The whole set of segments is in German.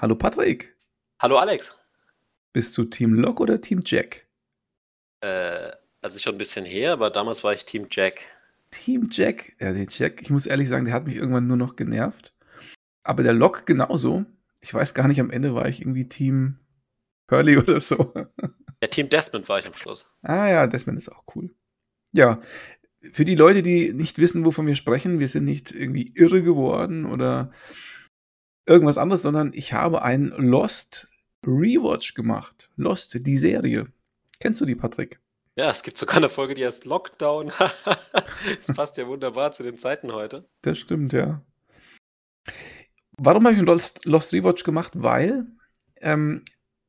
Hallo Patrick. Hallo Alex. Bist du Team Lok oder Team Jack? Äh, also schon ein bisschen her, aber damals war ich Team Jack. Team Jack? Ja, den Jack, ich muss ehrlich sagen, der hat mich irgendwann nur noch genervt. Aber der Lok genauso. Ich weiß gar nicht, am Ende war ich irgendwie Team Hurley oder so. Ja, Team Desmond war ich am Schluss. Ah ja, Desmond ist auch cool. Ja, für die Leute, die nicht wissen, wovon wir sprechen, wir sind nicht irgendwie irre geworden oder irgendwas anderes, sondern ich habe ein Lost Rewatch gemacht. Lost, die Serie. Kennst du die, Patrick? Ja, es gibt sogar eine Folge, die heißt Lockdown. das passt ja wunderbar zu den Zeiten heute. Das stimmt, ja. Warum habe ich ein Lost, Lost Rewatch gemacht? Weil ähm,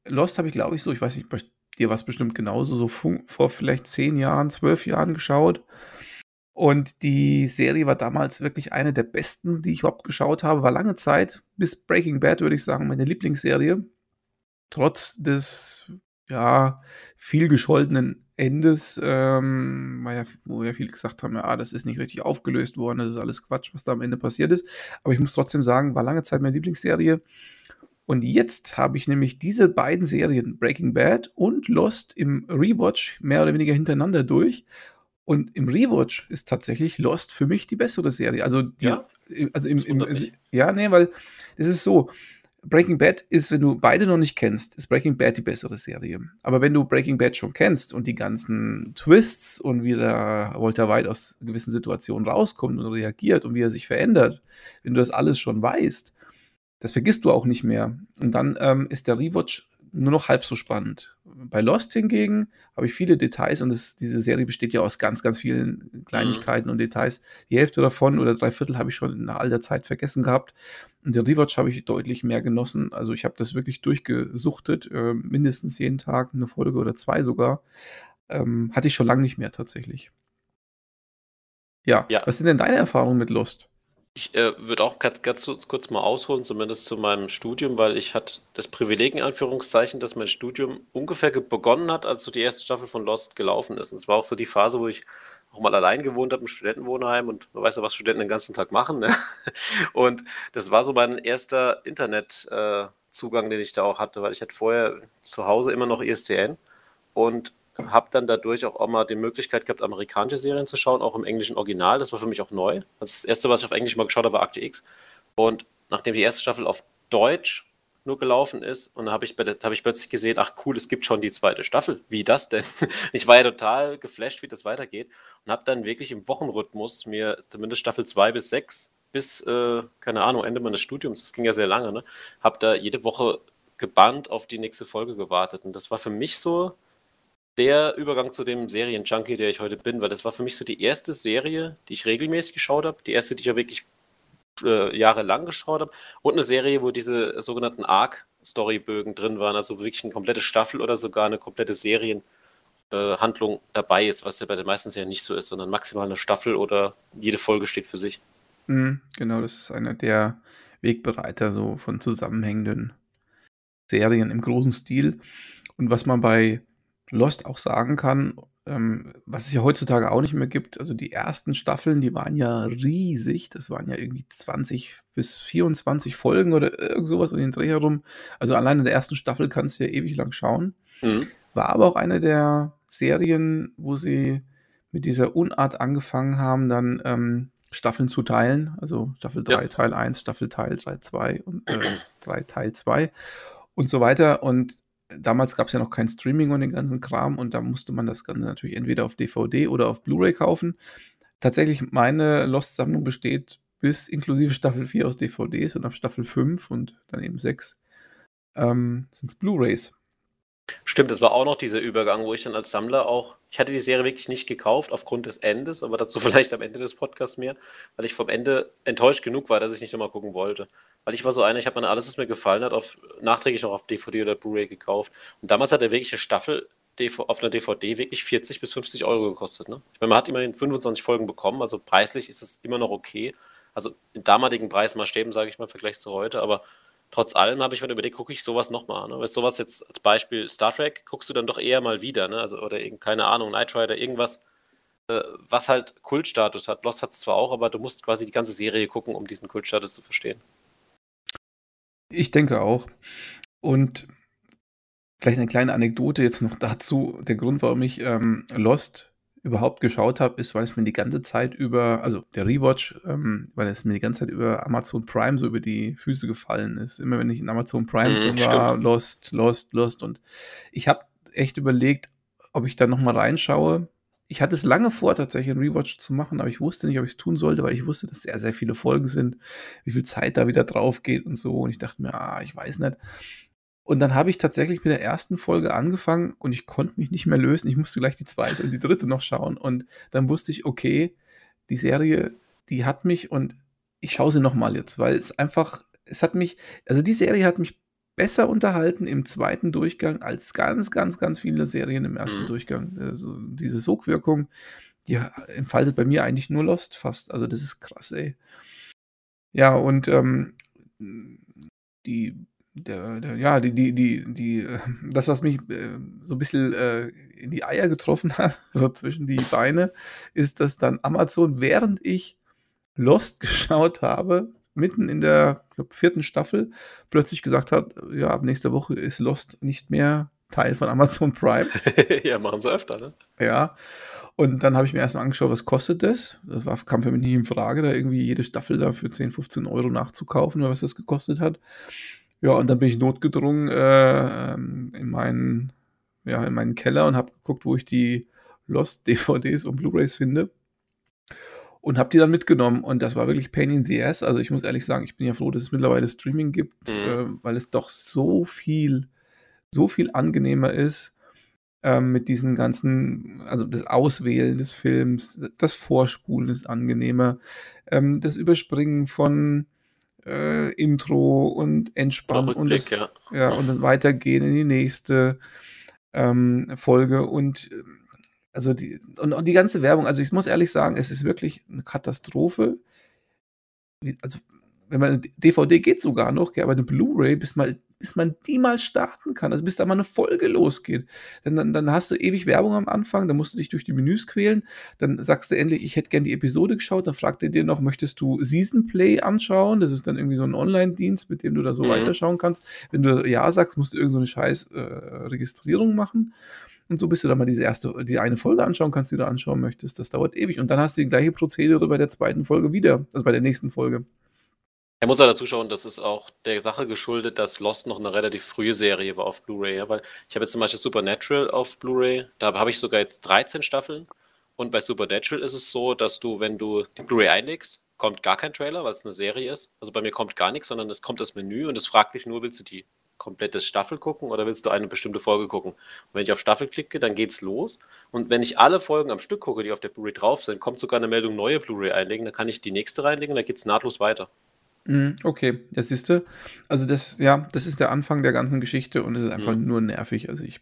Lost habe ich, glaube ich, so, ich weiß nicht, bei dir war es bestimmt genauso, so vor vielleicht zehn Jahren, zwölf Jahren geschaut. Und die Serie war damals wirklich eine der besten, die ich überhaupt geschaut habe. War lange Zeit, bis Breaking Bad, würde ich sagen, meine Lieblingsserie. Trotz des, ja, viel gescholtenen Endes, ähm, ja, wo ja viele gesagt haben, ja, das ist nicht richtig aufgelöst worden, das ist alles Quatsch, was da am Ende passiert ist. Aber ich muss trotzdem sagen, war lange Zeit meine Lieblingsserie. Und jetzt habe ich nämlich diese beiden Serien, Breaking Bad und Lost, im Rewatch mehr oder weniger hintereinander durch. Und im Rewatch ist tatsächlich Lost für mich die bessere Serie. Also, die, ja, also im, im, im ja, nee, weil es ist so. Breaking Bad ist, wenn du beide noch nicht kennst, ist Breaking Bad die bessere Serie. Aber wenn du Breaking Bad schon kennst und die ganzen Twists und wie der Walter White aus gewissen Situationen rauskommt und reagiert und wie er sich verändert, wenn du das alles schon weißt, das vergisst du auch nicht mehr. Und dann ähm, ist der Rewatch nur noch halb so spannend. Bei Lost hingegen habe ich viele Details und es, diese Serie besteht ja aus ganz, ganz vielen Kleinigkeiten mhm. und Details. Die Hälfte davon oder drei Viertel habe ich schon nach all der Zeit vergessen gehabt. Und den Rewatch habe ich deutlich mehr genossen. Also ich habe das wirklich durchgesuchtet, äh, mindestens jeden Tag eine Folge oder zwei sogar. Ähm, hatte ich schon lange nicht mehr tatsächlich. Ja. ja. was sind denn deine Erfahrungen mit Lost? Ich äh, würde auch ganz, ganz kurz mal ausholen, zumindest zu meinem Studium, weil ich hatte das Privileg in Anführungszeichen, dass mein Studium ungefähr begonnen hat, als so die erste Staffel von Lost gelaufen ist. Und es war auch so die Phase, wo ich auch mal allein gewohnt habe im Studentenwohnheim und man weiß ja, was Studenten den ganzen Tag machen. Ne? Und das war so mein erster Internetzugang, äh, den ich da auch hatte, weil ich hatte vorher zu Hause immer noch ISDN und habe dann dadurch auch, auch mal die Möglichkeit gehabt, amerikanische Serien zu schauen, auch im englischen Original. Das war für mich auch neu. Das erste, was ich auf Englisch mal geschaut habe, war Akte X. Und nachdem die erste Staffel auf Deutsch nur gelaufen ist, und dann habe ich, hab ich plötzlich gesehen, ach cool, es gibt schon die zweite Staffel. Wie das denn? Ich war ja total geflasht, wie das weitergeht und habe dann wirklich im Wochenrhythmus mir zumindest Staffel 2 bis 6 bis, äh, keine Ahnung, Ende meines Studiums, das ging ja sehr lange, ne? habe da jede Woche gebannt auf die nächste Folge gewartet. Und das war für mich so der Übergang zu dem Serien-Junkie, der ich heute bin, weil das war für mich so die erste Serie, die ich regelmäßig geschaut habe, die erste, die ich auch wirklich äh, jahrelang geschaut habe und eine Serie, wo diese sogenannten Arc-Storybögen drin waren, also wirklich eine komplette Staffel oder sogar eine komplette Serienhandlung äh, dabei ist, was ja bei den meisten Serien nicht so ist, sondern maximal eine Staffel oder jede Folge steht für sich. Mhm, genau, das ist einer der Wegbereiter so von zusammenhängenden Serien im großen Stil. Und was man bei Lost auch sagen kann, ähm, was es ja heutzutage auch nicht mehr gibt. Also die ersten Staffeln, die waren ja riesig. Das waren ja irgendwie 20 bis 24 Folgen oder irgend sowas um den Dreh herum. Also allein in der ersten Staffel kannst du ja ewig lang schauen. Mhm. War aber auch eine der Serien, wo sie mit dieser Unart angefangen haben, dann ähm, Staffeln zu teilen. Also Staffel 3 ja. Teil 1, Staffel Teil 3 2 und äh, 3 Teil 2 und so weiter. Und damals gab es ja noch kein Streaming und den ganzen Kram und da musste man das Ganze natürlich entweder auf DVD oder auf Blu-ray kaufen. Tatsächlich, meine Lost-Sammlung besteht bis inklusive Staffel 4 aus DVDs und ab Staffel 5 und dann eben 6 ähm, sind es Blu-rays. Stimmt, das war auch noch dieser Übergang, wo ich dann als Sammler auch, ich hatte die Serie wirklich nicht gekauft aufgrund des Endes, aber dazu vielleicht am Ende des Podcasts mehr, weil ich vom Ende enttäuscht genug war, dass ich nicht nochmal gucken wollte. Weil ich war so einer, ich habe mir alles, was mir gefallen hat, auf, nachträglich auch auf DVD oder Blu-ray gekauft. Und damals hat er wirklich eine Staffel auf einer DVD wirklich 40 bis 50 Euro gekostet. Ne? Ich meine, man hat immerhin 25 Folgen bekommen, also preislich ist es immer noch okay. Also in damaligen Preismaßstäben, sage ich mal, im Vergleich zu heute, aber trotz allem habe ich mir überlegt, gucke ich sowas nochmal. Ne? Weißt sowas jetzt als Beispiel Star Trek, guckst du dann doch eher mal wieder, ne? Also, oder keine Ahnung, Knight Rider, irgendwas, äh, was halt Kultstatus hat. Lost hat es zwar auch, aber du musst quasi die ganze Serie gucken, um diesen Kultstatus zu verstehen. Ich denke auch. Und vielleicht eine kleine Anekdote jetzt noch dazu. Der Grund, warum ich ähm, Lost überhaupt geschaut habe, ist, weil es mir die ganze Zeit über, also der Rewatch, ähm, weil es mir die ganze Zeit über Amazon Prime so über die Füße gefallen ist. Immer wenn ich in Amazon Prime Mhm, drin war, stimmt. Lost, Lost, Lost. Und ich habe echt überlegt, ob ich da noch mal reinschaue. Ich hatte es lange vor, tatsächlich einen Rewatch zu machen, aber ich wusste nicht, ob ich es tun sollte, weil ich wusste, dass sehr, sehr viele Folgen sind, wie viel Zeit da wieder drauf geht und so. Und ich dachte mir, ah, ich weiß nicht. Und dann habe ich tatsächlich mit der ersten Folge angefangen und ich konnte mich nicht mehr lösen. Ich musste gleich die zweite und die dritte noch schauen. Und dann wusste ich, okay, die Serie, die hat mich und ich schaue sie noch mal jetzt, weil es einfach, es hat mich, also die Serie hat mich besser unterhalten im zweiten Durchgang als ganz, ganz, ganz viele Serien im ersten Mhm. Durchgang. Also diese Sogwirkung, die entfaltet bei mir eigentlich nur Lost fast. Also das ist krass, ey. Ja, und ähm, die der, der, ja, die, die, die, die, äh, das, was mich äh, so ein bisschen äh, in die Eier getroffen hat, so zwischen die Beine, ist, dass dann Amazon, während ich Lost geschaut habe, mitten in der glaub, vierten Staffel, plötzlich gesagt hat, ja, ab nächster Woche ist Lost nicht mehr Teil von Amazon Prime. ja, machen sie öfter, ne? Ja. Und dann habe ich mir erstmal angeschaut, was kostet das? Das war, kam für mich nicht in Frage, da irgendwie jede Staffel da für 10, 15 Euro nachzukaufen oder was das gekostet hat. Ja, und dann bin ich notgedrungen äh, in, meinen, ja, in meinen Keller und habe geguckt, wo ich die Lost-DVDs und Blu-rays finde. Und habe die dann mitgenommen. Und das war wirklich Pain in the Ass. Also ich muss ehrlich sagen, ich bin ja froh, dass es mittlerweile Streaming gibt, Mhm. äh, weil es doch so viel, so viel angenehmer ist ähm, mit diesen ganzen, also das Auswählen des Films, das Vorspulen ist angenehmer, ähm, das Überspringen von äh, Intro und Oder Entspannen und, das, ja. ja, und dann weitergehen in die nächste ähm, Folge und ähm, also die, und, und die ganze Werbung, also ich muss ehrlich sagen, es ist wirklich eine Katastrophe. Also, wenn man eine DVD geht sogar noch, aber eine Blu-ray, bis, mal, bis man die mal starten kann, also bis da mal eine Folge losgeht. Dann, dann, dann hast du ewig Werbung am Anfang, dann musst du dich durch die Menüs quälen, dann sagst du endlich, ich hätte gern die Episode geschaut, dann fragt er dir noch, möchtest du Season Play anschauen? Das ist dann irgendwie so ein Online-Dienst, mit dem du da so Mhm. weiterschauen kannst. Wenn du Ja sagst, musst du irgend so eine scheiß äh, Registrierung machen. Und so bis du dann mal diese erste, die eine Folge anschauen kannst, die du anschauen möchtest. Das dauert ewig. Und dann hast du die gleiche Prozedere bei der zweiten Folge wieder, also bei der nächsten Folge. Er muss ja dazu schauen, das ist auch der Sache geschuldet, dass Lost noch eine relativ frühe Serie war auf Blu-ray. Ja? Weil ich habe jetzt zum Beispiel Supernatural auf Blu-ray, da habe ich sogar jetzt 13 Staffeln. Und bei Supernatural ist es so, dass du, wenn du die Blu-ray einlegst, kommt gar kein Trailer, weil es eine Serie ist. Also bei mir kommt gar nichts, sondern es kommt das Menü und es fragt dich nur, willst du die komplette Staffel gucken oder willst du eine bestimmte Folge gucken? Und wenn ich auf Staffel klicke, dann geht's los. Und wenn ich alle Folgen am Stück gucke, die auf der Blu-ray drauf sind, kommt sogar eine Meldung, neue Blu-ray einlegen, dann kann ich die nächste reinlegen und dann geht's nahtlos weiter. Mhm, okay, das siehst du. Also das, ja, das ist der Anfang der ganzen Geschichte und es ist einfach nur nervig. Also ich.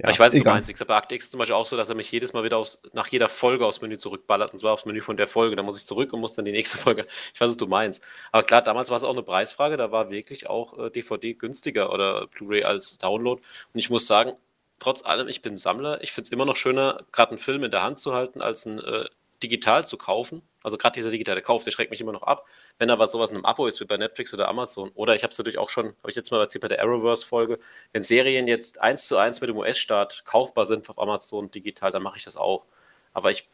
Ja, Aber ich weiß, was du egal. meinst. Bei Akte X ist zum Beispiel auch so, dass er mich jedes Mal wieder aus, nach jeder Folge aufs Menü zurückballert, und zwar aufs Menü von der Folge. Da muss ich zurück und muss dann die nächste Folge. Ich weiß, was du meinst. Aber klar, damals war es auch eine Preisfrage. Da war wirklich auch äh, DVD günstiger oder Blu-ray als Download. Und ich muss sagen, trotz allem, ich bin Sammler. Ich finde es immer noch schöner, gerade einen Film in der Hand zu halten, als ein äh, digital zu kaufen. Also gerade dieser digitale Kauf, der schreckt mich immer noch ab. Wenn aber sowas in einem Abo ist wie bei Netflix oder Amazon, oder ich habe es natürlich auch schon, habe ich jetzt mal erzählt bei der Arrowverse-Folge, wenn Serien jetzt eins zu eins mit dem US-Staat kaufbar sind auf Amazon digital, dann mache ich das auch. Aber ich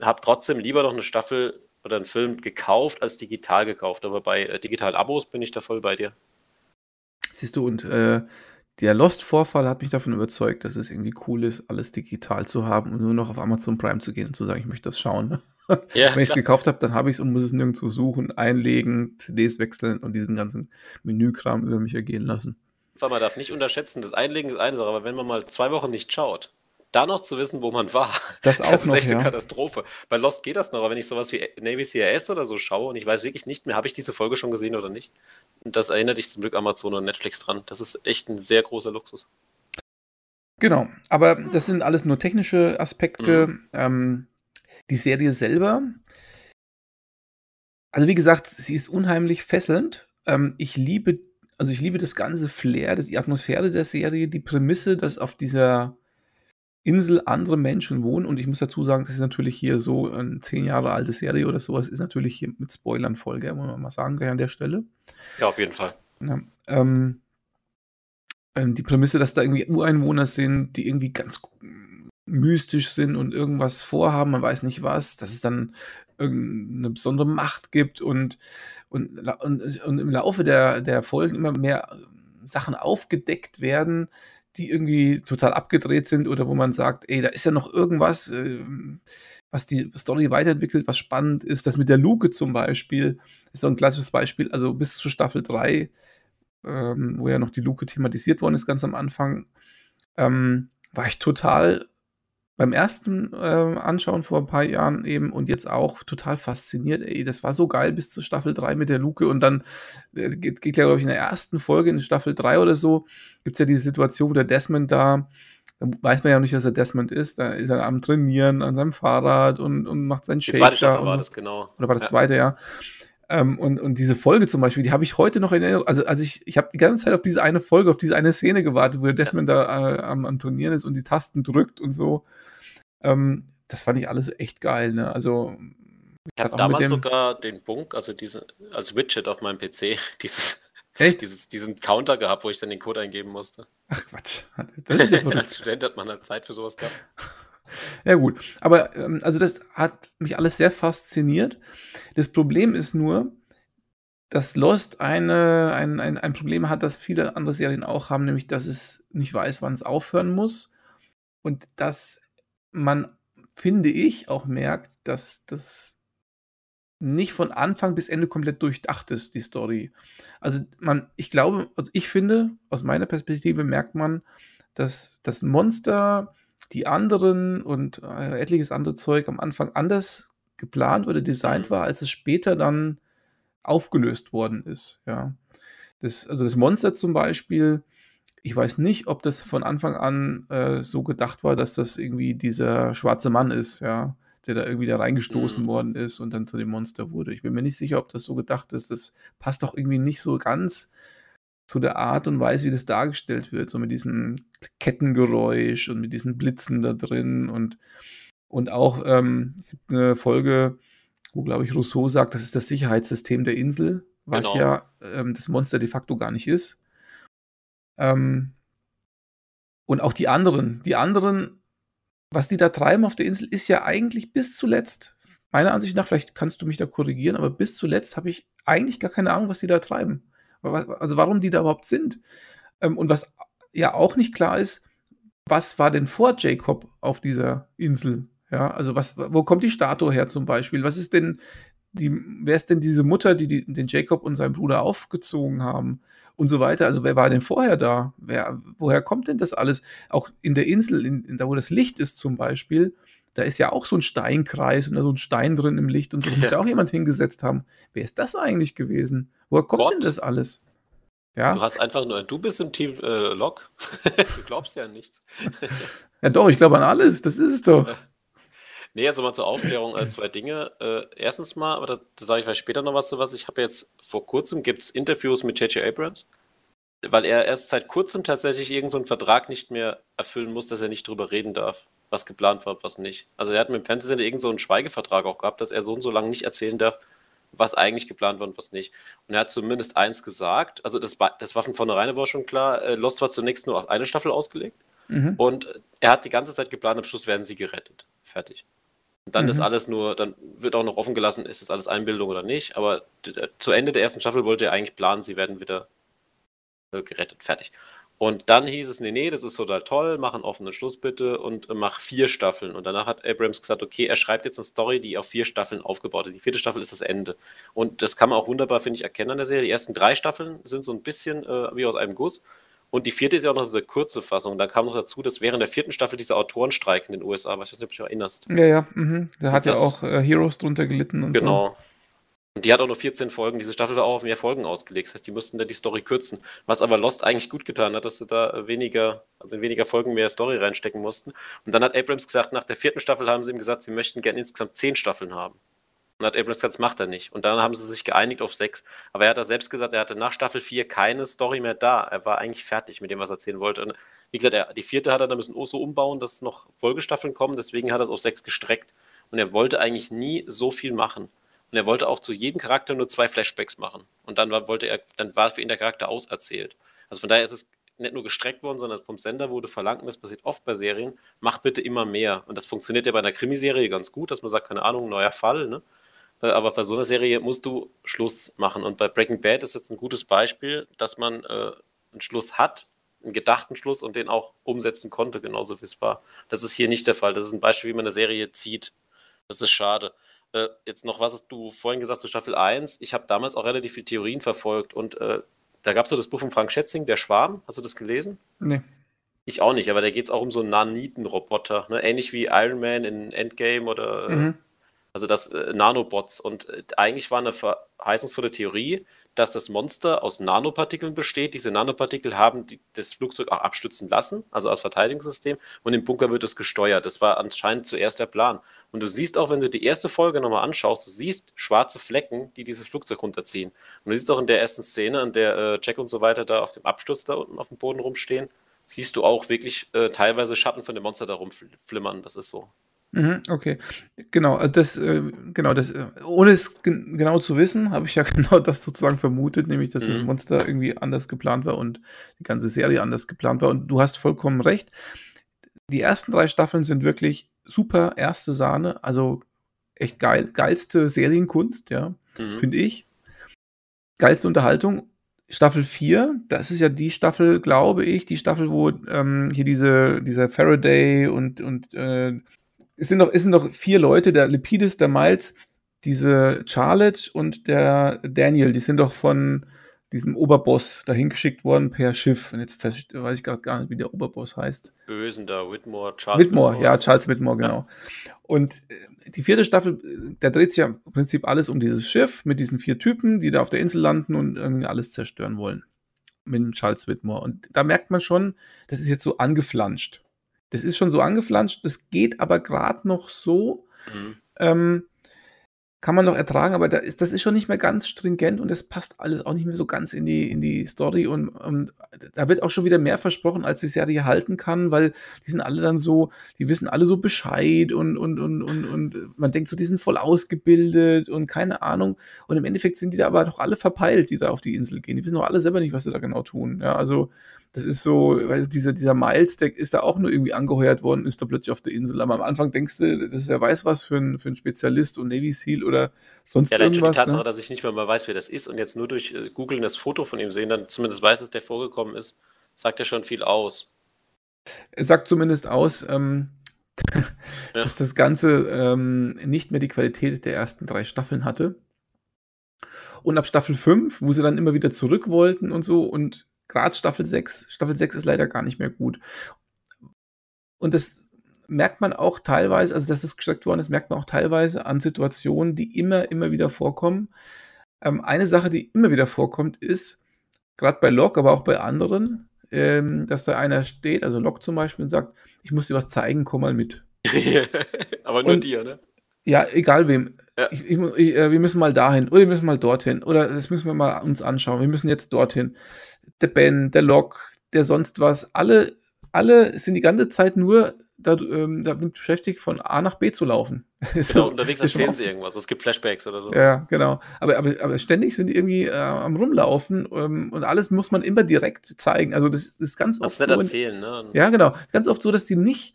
habe trotzdem lieber noch eine Staffel oder einen Film gekauft als digital gekauft. Aber bei äh, digitalen Abos bin ich da voll bei dir. Siehst du, und äh, der Lost-Vorfall hat mich davon überzeugt, dass es irgendwie cool ist, alles digital zu haben und nur noch auf Amazon Prime zu gehen und zu sagen, ich möchte das schauen. Ja, Wenn ich es gekauft habe, dann habe ich es und muss es nirgendwo suchen, einlegen, CDs wechseln und diesen ganzen Menükram über mich ergehen lassen. Man darf nicht unterschätzen, das Einlegen ist eine Sache, aber wenn man mal zwei Wochen nicht schaut, da noch zu wissen, wo man war, Das auch das ist noch, echt eine ja. Katastrophe. Bei Lost geht das noch, aber wenn ich sowas wie Navy CRS oder so schaue und ich weiß wirklich nicht mehr, habe ich diese Folge schon gesehen oder nicht. Und das erinnert dich zum Glück Amazon und Netflix dran. Das ist echt ein sehr großer Luxus. Genau, aber das sind alles nur technische Aspekte. Mhm. Ähm, die Serie selber, also wie gesagt, sie ist unheimlich fesselnd. Ähm, ich liebe, also ich liebe das ganze Flair, das, die Atmosphäre der Serie, die Prämisse, dass auf dieser Insel andere Menschen wohnen. Und ich muss dazu sagen, das ist natürlich hier so eine zehn Jahre alte Serie oder sowas, ist natürlich hier mit Spoilern voll, gell, muss man mal sagen, gleich an der Stelle. Ja, auf jeden Fall. Ja, ähm, ähm, die Prämisse, dass da irgendwie Ureinwohner sind, die irgendwie ganz mystisch sind und irgendwas vorhaben, man weiß nicht was, dass es dann irgendeine besondere Macht gibt und, und, und, und im Laufe der, der Folgen immer mehr Sachen aufgedeckt werden, die irgendwie total abgedreht sind oder wo man sagt, ey, da ist ja noch irgendwas, äh, was die Story weiterentwickelt, was spannend ist. Das mit der Luke zum Beispiel ist so ein klassisches Beispiel. Also bis zu Staffel 3, ähm, wo ja noch die Luke thematisiert worden ist, ganz am Anfang, ähm, war ich total beim ersten äh, Anschauen vor ein paar Jahren eben und jetzt auch total fasziniert. Ey, das war so geil bis zu Staffel 3 mit der Luke und dann äh, geht, geht ja, glaube ich, in der ersten Folge in Staffel 3 oder so, gibt es ja diese Situation, wo der Desmond da, da weiß man ja nicht, dass er Desmond ist, da ist er am Trainieren an seinem Fahrrad und, und macht seinen Shake. Die zweite Staffel war so. das, genau. Oder war das ja. zweite, ja. Ähm, und, und diese Folge zum Beispiel, die habe ich heute noch in Erinnerung. Also, also ich, ich habe die ganze Zeit auf diese eine Folge, auf diese eine Szene gewartet, wo der Desmond ja. da äh, am, am Trainieren ist und die Tasten drückt und so. Ähm, das fand ich alles echt geil, ne? Also. Ich habe damals sogar den Bunk, also diese, als Widget auf meinem PC, dieses, Echt? Dieses, diesen Counter gehabt, wo ich dann den Code eingeben musste. Ach Quatsch. Das ja Als Student hat man halt Zeit für sowas gehabt. Ja, gut. Aber ähm, also das hat mich alles sehr fasziniert. Das Problem ist nur, dass Lost eine, ein, ein, ein Problem hat, das viele andere Serien auch haben, nämlich dass es nicht weiß, wann es aufhören muss. Und dass man, finde ich, auch merkt, dass das nicht von Anfang bis Ende komplett durchdacht ist, die Story. Also man, ich glaube, also ich finde, aus meiner Perspektive merkt man, dass das Monster, die anderen und äh, etliches andere Zeug am Anfang anders geplant oder designt war, als es später dann aufgelöst worden ist. Ja. Das, also das Monster zum Beispiel ich weiß nicht, ob das von Anfang an äh, so gedacht war, dass das irgendwie dieser schwarze Mann ist, ja, der da irgendwie da reingestoßen mhm. worden ist und dann zu dem Monster wurde. Ich bin mir nicht sicher, ob das so gedacht ist. Das passt doch irgendwie nicht so ganz zu der Art und Weise, wie das dargestellt wird, so mit diesem Kettengeräusch und mit diesen Blitzen da drin und, und auch ähm, es gibt eine Folge, wo, glaube ich, Rousseau sagt, das ist das Sicherheitssystem der Insel, was genau. ja ähm, das Monster de facto gar nicht ist. Ähm, und auch die anderen, die anderen, was die da treiben auf der Insel, ist ja eigentlich bis zuletzt, meiner Ansicht nach, vielleicht kannst du mich da korrigieren, aber bis zuletzt habe ich eigentlich gar keine Ahnung, was die da treiben. Also warum die da überhaupt sind. Ähm, und was ja auch nicht klar ist, was war denn vor Jacob auf dieser Insel? Ja, also was, wo kommt die Statue her zum Beispiel? Was ist denn die, wer ist denn diese Mutter, die, die den Jacob und seinen Bruder aufgezogen haben? und so weiter. Also wer war denn vorher da? Wer, woher kommt denn das alles? Auch in der Insel, in, in, da wo das Licht ist zum Beispiel, da ist ja auch so ein Steinkreis und da so ein Stein drin im Licht und so. Da muss ja auch jemand hingesetzt haben. Wer ist das eigentlich gewesen? Woher kommt Gott. denn das alles? Ja? Du hast einfach nur, du bist im Team äh, Log. du glaubst ja an nichts. ja doch, ich glaube an alles. Das ist es doch. Nee, also mal zur Aufklärung äh, zwei Dinge. Äh, erstens mal, aber da, da sage ich vielleicht später noch was zu was. Ich habe jetzt vor kurzem gibt es Interviews mit J.J. Abrams, weil er erst seit kurzem tatsächlich irgendeinen so Vertrag nicht mehr erfüllen muss, dass er nicht drüber reden darf, was geplant war, was nicht. Also er hat mit dem Fernsehsender irgendeinen so Schweigevertrag auch gehabt, dass er so und so lange nicht erzählen darf, was eigentlich geplant war und was nicht. Und er hat zumindest eins gesagt, also das war, das war von vornherein war schon klar, äh, Lost war zunächst nur auf eine Staffel ausgelegt mhm. und er hat die ganze Zeit geplant, am Schluss werden sie gerettet. Fertig. Dann mhm. ist alles nur, dann wird auch noch offen gelassen, ist das alles Einbildung oder nicht. Aber zu Ende der ersten Staffel wollte er eigentlich planen, sie werden wieder äh, gerettet. Fertig. Und dann hieß es, nee, nee, das ist total toll, mach einen offenen Schluss bitte und äh, mach vier Staffeln. Und danach hat Abrams gesagt, okay, er schreibt jetzt eine Story, die auf vier Staffeln aufgebaut ist. Die vierte Staffel ist das Ende. Und das kann man auch wunderbar, finde ich, erkennen an der Serie. Die ersten drei Staffeln sind so ein bisschen äh, wie aus einem Guss. Und die vierte ist ja auch noch diese kurze Fassung. Da kam noch dazu, dass während der vierten Staffel dieser Autorenstreik in den USA, was ich weiß nicht, ob du dich erinnerst. Ja, ja, mhm. da hat das, ja auch äh, Heroes drunter gelitten und genau. so. Und die hat auch nur 14 Folgen. Diese Staffel war auch auf mehr Folgen ausgelegt. Das heißt, die mussten da die Story kürzen. Was aber Lost eigentlich gut getan hat, dass sie da weniger, also in weniger Folgen mehr Story reinstecken mussten. Und dann hat Abrams gesagt, nach der vierten Staffel haben sie ihm gesagt, sie möchten gerne insgesamt zehn Staffeln haben. Und hat Abrams gesagt, das macht er nicht. Und dann haben sie sich geeinigt auf sechs. Aber er hat da selbst gesagt, er hatte nach Staffel 4 keine Story mehr da. Er war eigentlich fertig mit dem, was er erzählen wollte. Und wie gesagt, er, die vierte hat er dann müssen so umbauen, dass noch Folgestaffeln kommen. Deswegen hat er es auf sechs gestreckt. Und er wollte eigentlich nie so viel machen. Und er wollte auch zu jedem Charakter nur zwei Flashbacks machen. Und dann war, wollte er, dann war für ihn der Charakter auserzählt. Also von daher ist es nicht nur gestreckt worden, sondern vom Sender wurde verlangt, und das passiert oft bei Serien, mach bitte immer mehr. Und das funktioniert ja bei einer Krimiserie ganz gut, dass man sagt, keine Ahnung, neuer Fall, ne? Äh, aber bei so einer Serie musst du Schluss machen. Und bei Breaking Bad ist jetzt ein gutes Beispiel, dass man äh, einen Schluss hat, einen gedachten Schluss und den auch umsetzen konnte, genauso wie es war. Das ist hier nicht der Fall. Das ist ein Beispiel, wie man eine Serie zieht. Das ist schade. Äh, jetzt noch, was hast du vorhin gesagt zu Staffel 1? Ich habe damals auch relativ viele Theorien verfolgt und äh, da gab es so das Buch von Frank Schätzing, Der Schwarm. Hast du das gelesen? Nee. Ich auch nicht, aber da geht es auch um so einen Naniten-Roboter. Ne? Ähnlich wie Iron Man in Endgame oder äh, mhm. Also das äh, Nanobots. Und äh, eigentlich war eine verheißungsvolle Theorie, dass das Monster aus Nanopartikeln besteht. Diese Nanopartikel haben die, das Flugzeug auch abstützen lassen, also als Verteidigungssystem. Und im Bunker wird es gesteuert. Das war anscheinend zuerst der Plan. Und du siehst auch, wenn du die erste Folge nochmal anschaust, du siehst schwarze Flecken, die dieses Flugzeug runterziehen. Und du siehst auch in der ersten Szene, an der äh, Jack und so weiter da auf dem Absturz da unten auf dem Boden rumstehen, siehst du auch wirklich äh, teilweise Schatten von dem Monster da rumflimmern. Das ist so. Mhm, okay. Genau, also das, äh, genau, das, äh, ohne es gen genau zu wissen, habe ich ja genau das sozusagen vermutet, nämlich, dass das mhm. Monster irgendwie anders geplant war und die ganze Serie anders geplant war. Und du hast vollkommen recht. Die ersten drei Staffeln sind wirklich super erste Sahne, also echt geil, geilste Serienkunst, ja, Mhm. finde ich. Geilste Unterhaltung. Staffel 4, das ist ja die Staffel, glaube ich, die Staffel, wo ähm, hier diese, dieser Faraday und, und äh, es sind noch, es sind noch vier Leute, der Lepidus, der Miles, diese Charlotte und der Daniel, die sind doch von diesem Oberboss dahin geschickt worden per Schiff. Und jetzt weiß ich gerade gar nicht, wie der Oberboss heißt. Bösen da, Whitmore, Charles Whitmore. Whitmore. ja, Charles Whitmore, genau. Ja. Und äh, die vierte Staffel, da dreht sich ja im Prinzip alles um dieses Schiff mit diesen vier Typen, die da auf der Insel landen und irgendwie alles zerstören wollen. Mit Charles Whitmore. Und da merkt man schon, das ist jetzt so angeflanscht. Das ist schon so angeflanscht, das geht aber gerade noch so. Mhm. Ähm, kann man noch ertragen, aber da ist, das ist schon nicht mehr ganz stringent und das passt alles auch nicht mehr so ganz in die, in die Story und, und da wird auch schon wieder mehr versprochen, als die Serie halten kann, weil die sind alle dann so, die wissen alle so Bescheid und, und, und, und, und man denkt so, die sind voll ausgebildet und keine Ahnung und im Endeffekt sind die da aber doch alle verpeilt, die da auf die Insel gehen. Die wissen doch alle selber nicht, was sie da genau tun. Ja, also das ist so, weil dieser, dieser Miles, der ist da auch nur irgendwie angeheuert worden, ist da plötzlich auf der Insel. Aber am Anfang denkst du, das ist wer weiß was für ein, für ein Spezialist und Navy SEAL oder sonst ja, irgendwas. Ja, die Tatsache, ne? dass ich nicht mehr mal weiß, wer das ist und jetzt nur durch äh, Googlen das Foto von ihm sehen, dann zumindest weiß, dass der vorgekommen ist, sagt ja schon viel aus. Es sagt zumindest aus, ähm, dass das Ganze ähm, nicht mehr die Qualität der ersten drei Staffeln hatte. Und ab Staffel 5, wo sie dann immer wieder zurück wollten und so und gerade Staffel 6. Staffel 6 ist leider gar nicht mehr gut. Und das merkt man auch teilweise, also dass es gestreckt worden ist, merkt man auch teilweise an Situationen, die immer, immer wieder vorkommen. Ähm, eine Sache, die immer wieder vorkommt, ist, gerade bei Locke, aber auch bei anderen, ähm, dass da einer steht, also Locke zum Beispiel, und sagt, ich muss dir was zeigen, komm mal mit. aber nur und, dir, ne? Ja, egal wem. Ja. Ich, ich, ich, äh, wir müssen mal dahin oder wir müssen mal dorthin oder das müssen wir mal uns anschauen. Wir müssen jetzt dorthin. Der Ben, der Locke, der sonst was, alle, alle sind die ganze Zeit nur da, ähm, damit beschäftigt, von A nach B zu laufen. Genau, unterwegs erzählen sie irgendwas. Es gibt Flashbacks oder so. Ja, genau. Aber, aber, aber ständig sind die irgendwie äh, am Rumlaufen ähm, und alles muss man immer direkt zeigen. Also das ist ganz oft. Das nicht so erzählen, ne? Ja, genau. Ganz oft so, dass die nicht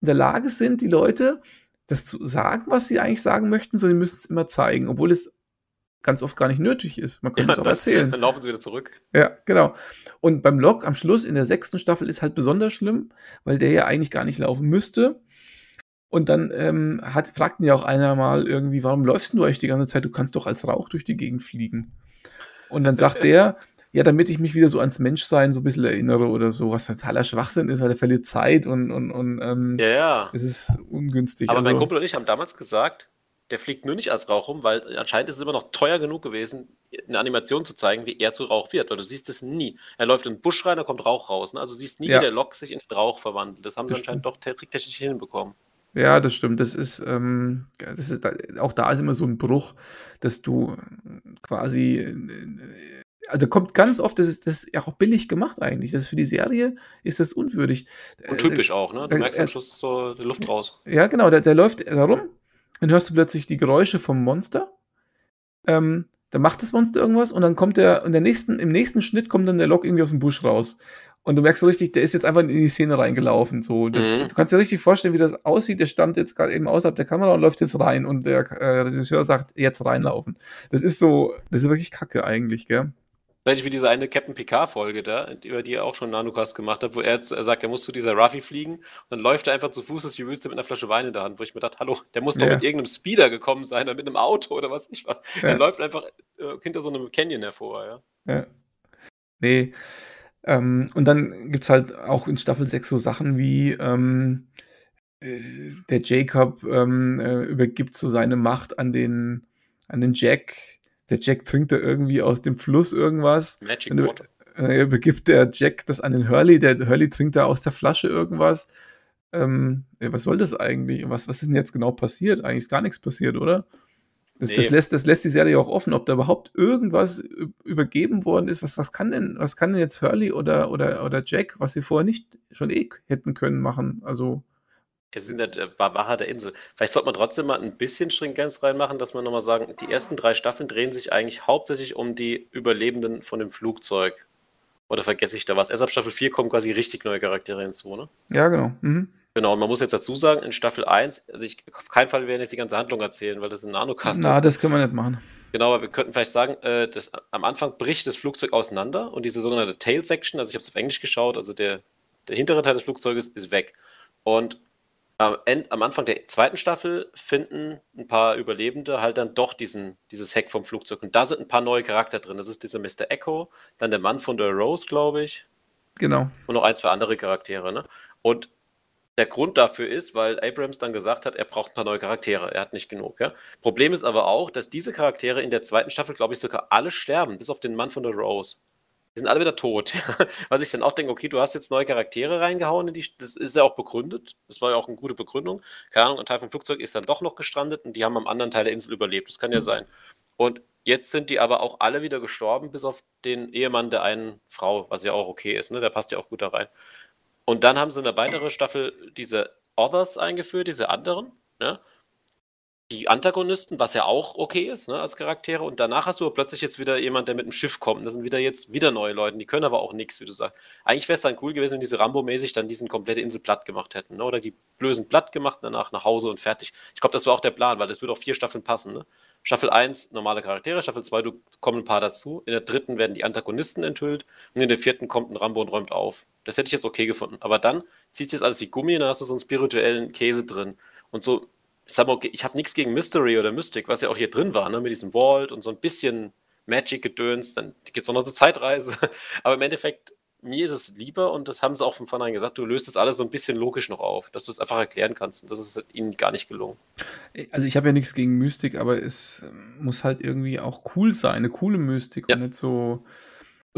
in der Lage sind, die Leute das zu sagen, was sie eigentlich sagen möchten, sondern sie müssen es immer zeigen, obwohl es ganz oft gar nicht nötig ist. Man könnte ja, es auch erzählen. Dann laufen sie wieder zurück. Ja, genau. Und beim Lok am Schluss in der sechsten Staffel ist halt besonders schlimm, weil der ja eigentlich gar nicht laufen müsste. Und dann ähm, hat, fragten ja auch einer mal irgendwie, warum läufst du eigentlich die ganze Zeit? Du kannst doch als Rauch durch die Gegend fliegen. Und dann sagt der, ja, damit ich mich wieder so ans Menschsein so ein bisschen erinnere oder so, was totaler Schwachsinn ist, weil er verliert Zeit und, und, und ähm, ja, ja. es ist ungünstig. Aber also, mein Kumpel und ich haben damals gesagt, der fliegt nur nicht als Rauch rum, weil anscheinend ist es immer noch teuer genug gewesen, eine Animation zu zeigen, wie er zu Rauch wird, weil du siehst es nie. Er läuft in den Busch rein, da kommt Rauch raus. Ne? Also siehst nie, ja. wie der Lok sich in den Rauch verwandelt. Das haben das sie anscheinend stimmt. doch tricktechnisch hinbekommen. Ja, das stimmt. Das ist, ähm, das ist auch da ist immer so ein Bruch, dass du quasi also kommt ganz oft, das ist, das ist ja auch billig gemacht eigentlich. Das ist für die Serie ist das unwürdig. Und typisch auch, ne? Du äh, merkst am Schluss so die Luft raus. Ja, genau, der, der läuft da rum, dann hörst du plötzlich die Geräusche vom Monster. ähm, da macht das Monster irgendwas und dann kommt der, in der nächsten, im nächsten Schnitt kommt dann der Lok irgendwie aus dem Busch raus. Und du merkst so richtig, der ist jetzt einfach in die Szene reingelaufen. So. Das, mhm. Du kannst dir richtig vorstellen, wie das aussieht. Der stand jetzt gerade eben außerhalb der Kamera und läuft jetzt rein und der äh, Regisseur sagt, jetzt reinlaufen. Das ist so, das ist wirklich Kacke eigentlich, gell? Vielleicht wie diese eine Captain Picard-Folge da, über die er auch schon Nanocast gemacht hat, wo er, er sagt, er muss zu dieser Ruffy fliegen und dann läuft er einfach zu Fuß die Wüste mit einer Flasche Wein in der Hand, wo ich mir dachte, hallo, der muss doch ja. mit irgendeinem Speeder gekommen sein oder mit einem Auto oder was ich was. Ja. Er läuft einfach äh, hinter so einem Canyon hervor, ja. Ja. Nee. Ähm, und dann gibt es halt auch in Staffel 6 so Sachen wie ähm, äh, der Jacob ähm, äh, übergibt so seine Macht an den, an den Jack der Jack trinkt da irgendwie aus dem Fluss irgendwas. Magic und Water. Äh, begibt der Jack das an den Hurley, der Hurley trinkt da aus der Flasche irgendwas. Ähm, was soll das eigentlich? Was, was ist denn jetzt genau passiert? Eigentlich ist gar nichts passiert, oder? Das, nee. das, lässt, das lässt die Serie auch offen, ob da überhaupt irgendwas übergeben worden ist. Was, was kann denn, was kann denn jetzt Hurley oder, oder, oder Jack, was sie vorher nicht schon eh hätten können, machen? Also. Es sind ja Wache der Insel. Vielleicht sollte man trotzdem mal ein bisschen Stringenz reinmachen, dass man nochmal sagen, die ersten drei Staffeln drehen sich eigentlich hauptsächlich um die Überlebenden von dem Flugzeug. Oder vergesse ich da was? Erst ab Staffel 4 kommen quasi richtig neue Charaktere hinzu, ne? Ja, genau. Mhm. Genau, und man muss jetzt dazu sagen, in Staffel 1, also ich auf keinen Fall werden jetzt die ganze Handlung erzählen, weil das ein Nanocast Na, ist. das können wir nicht machen. Genau, aber wir könnten vielleicht sagen, äh, dass am Anfang bricht das Flugzeug auseinander und diese sogenannte Tail Section, also ich habe es auf Englisch geschaut, also der, der hintere Teil des Flugzeuges ist weg. Und am, End, am Anfang der zweiten Staffel finden ein paar Überlebende halt dann doch diesen, dieses Heck vom Flugzeug. Und da sind ein paar neue Charakter drin. Das ist dieser Mr. Echo, dann der Mann von der Rose, glaube ich. Genau. Und noch ein, zwei andere Charaktere. Ne? Und der Grund dafür ist, weil Abrams dann gesagt hat, er braucht ein paar neue Charaktere. Er hat nicht genug. Ja? Problem ist aber auch, dass diese Charaktere in der zweiten Staffel, glaube ich, sogar alle sterben, bis auf den Mann von der Rose. Die sind alle wieder tot. Was ich dann auch denke, okay, du hast jetzt neue Charaktere reingehauen, in die, das ist ja auch begründet. Das war ja auch eine gute Begründung. Keine Ahnung, ein Teil vom Flugzeug ist dann doch noch gestrandet und die haben am anderen Teil der Insel überlebt. Das kann ja sein. Und jetzt sind die aber auch alle wieder gestorben, bis auf den Ehemann der einen Frau, was ja auch okay ist, ne? Der passt ja auch gut da rein. Und dann haben sie in der weiteren Staffel diese Others eingeführt, diese anderen, ne? Die Antagonisten, was ja auch okay ist, ne, als Charaktere. Und danach hast du plötzlich jetzt wieder jemand, der mit dem Schiff kommt. Das sind wieder jetzt wieder neue Leute, die können aber auch nichts, wie du sagst. Eigentlich wäre es dann cool gewesen, wenn diese Rambo-mäßig dann diesen komplette Insel platt gemacht hätten. Ne? Oder die Blösen platt gemacht, danach nach Hause und fertig. Ich glaube, das war auch der Plan, weil das würde auch vier Staffeln passen. Ne? Staffel 1 normale Charaktere, Staffel 2 du, kommen ein paar dazu. In der dritten werden die Antagonisten enthüllt und in der vierten kommt ein Rambo und räumt auf. Das hätte ich jetzt okay gefunden. Aber dann ziehst du jetzt alles wie Gummi und dann hast du so einen spirituellen Käse drin. Und so ich habe nichts gegen Mystery oder Mystic, was ja auch hier drin war, ne, mit diesem Vault und so ein bisschen Magic-Gedöns, dann gibt es auch noch eine Zeitreise. Aber im Endeffekt, mir ist es lieber, und das haben sie auch von vornherein gesagt, du löst das alles so ein bisschen logisch noch auf, dass du es einfach erklären kannst. Und das ist ihnen gar nicht gelungen. Also ich habe ja nichts gegen Mystik, aber es muss halt irgendwie auch cool sein, eine coole Mystik ja. und nicht so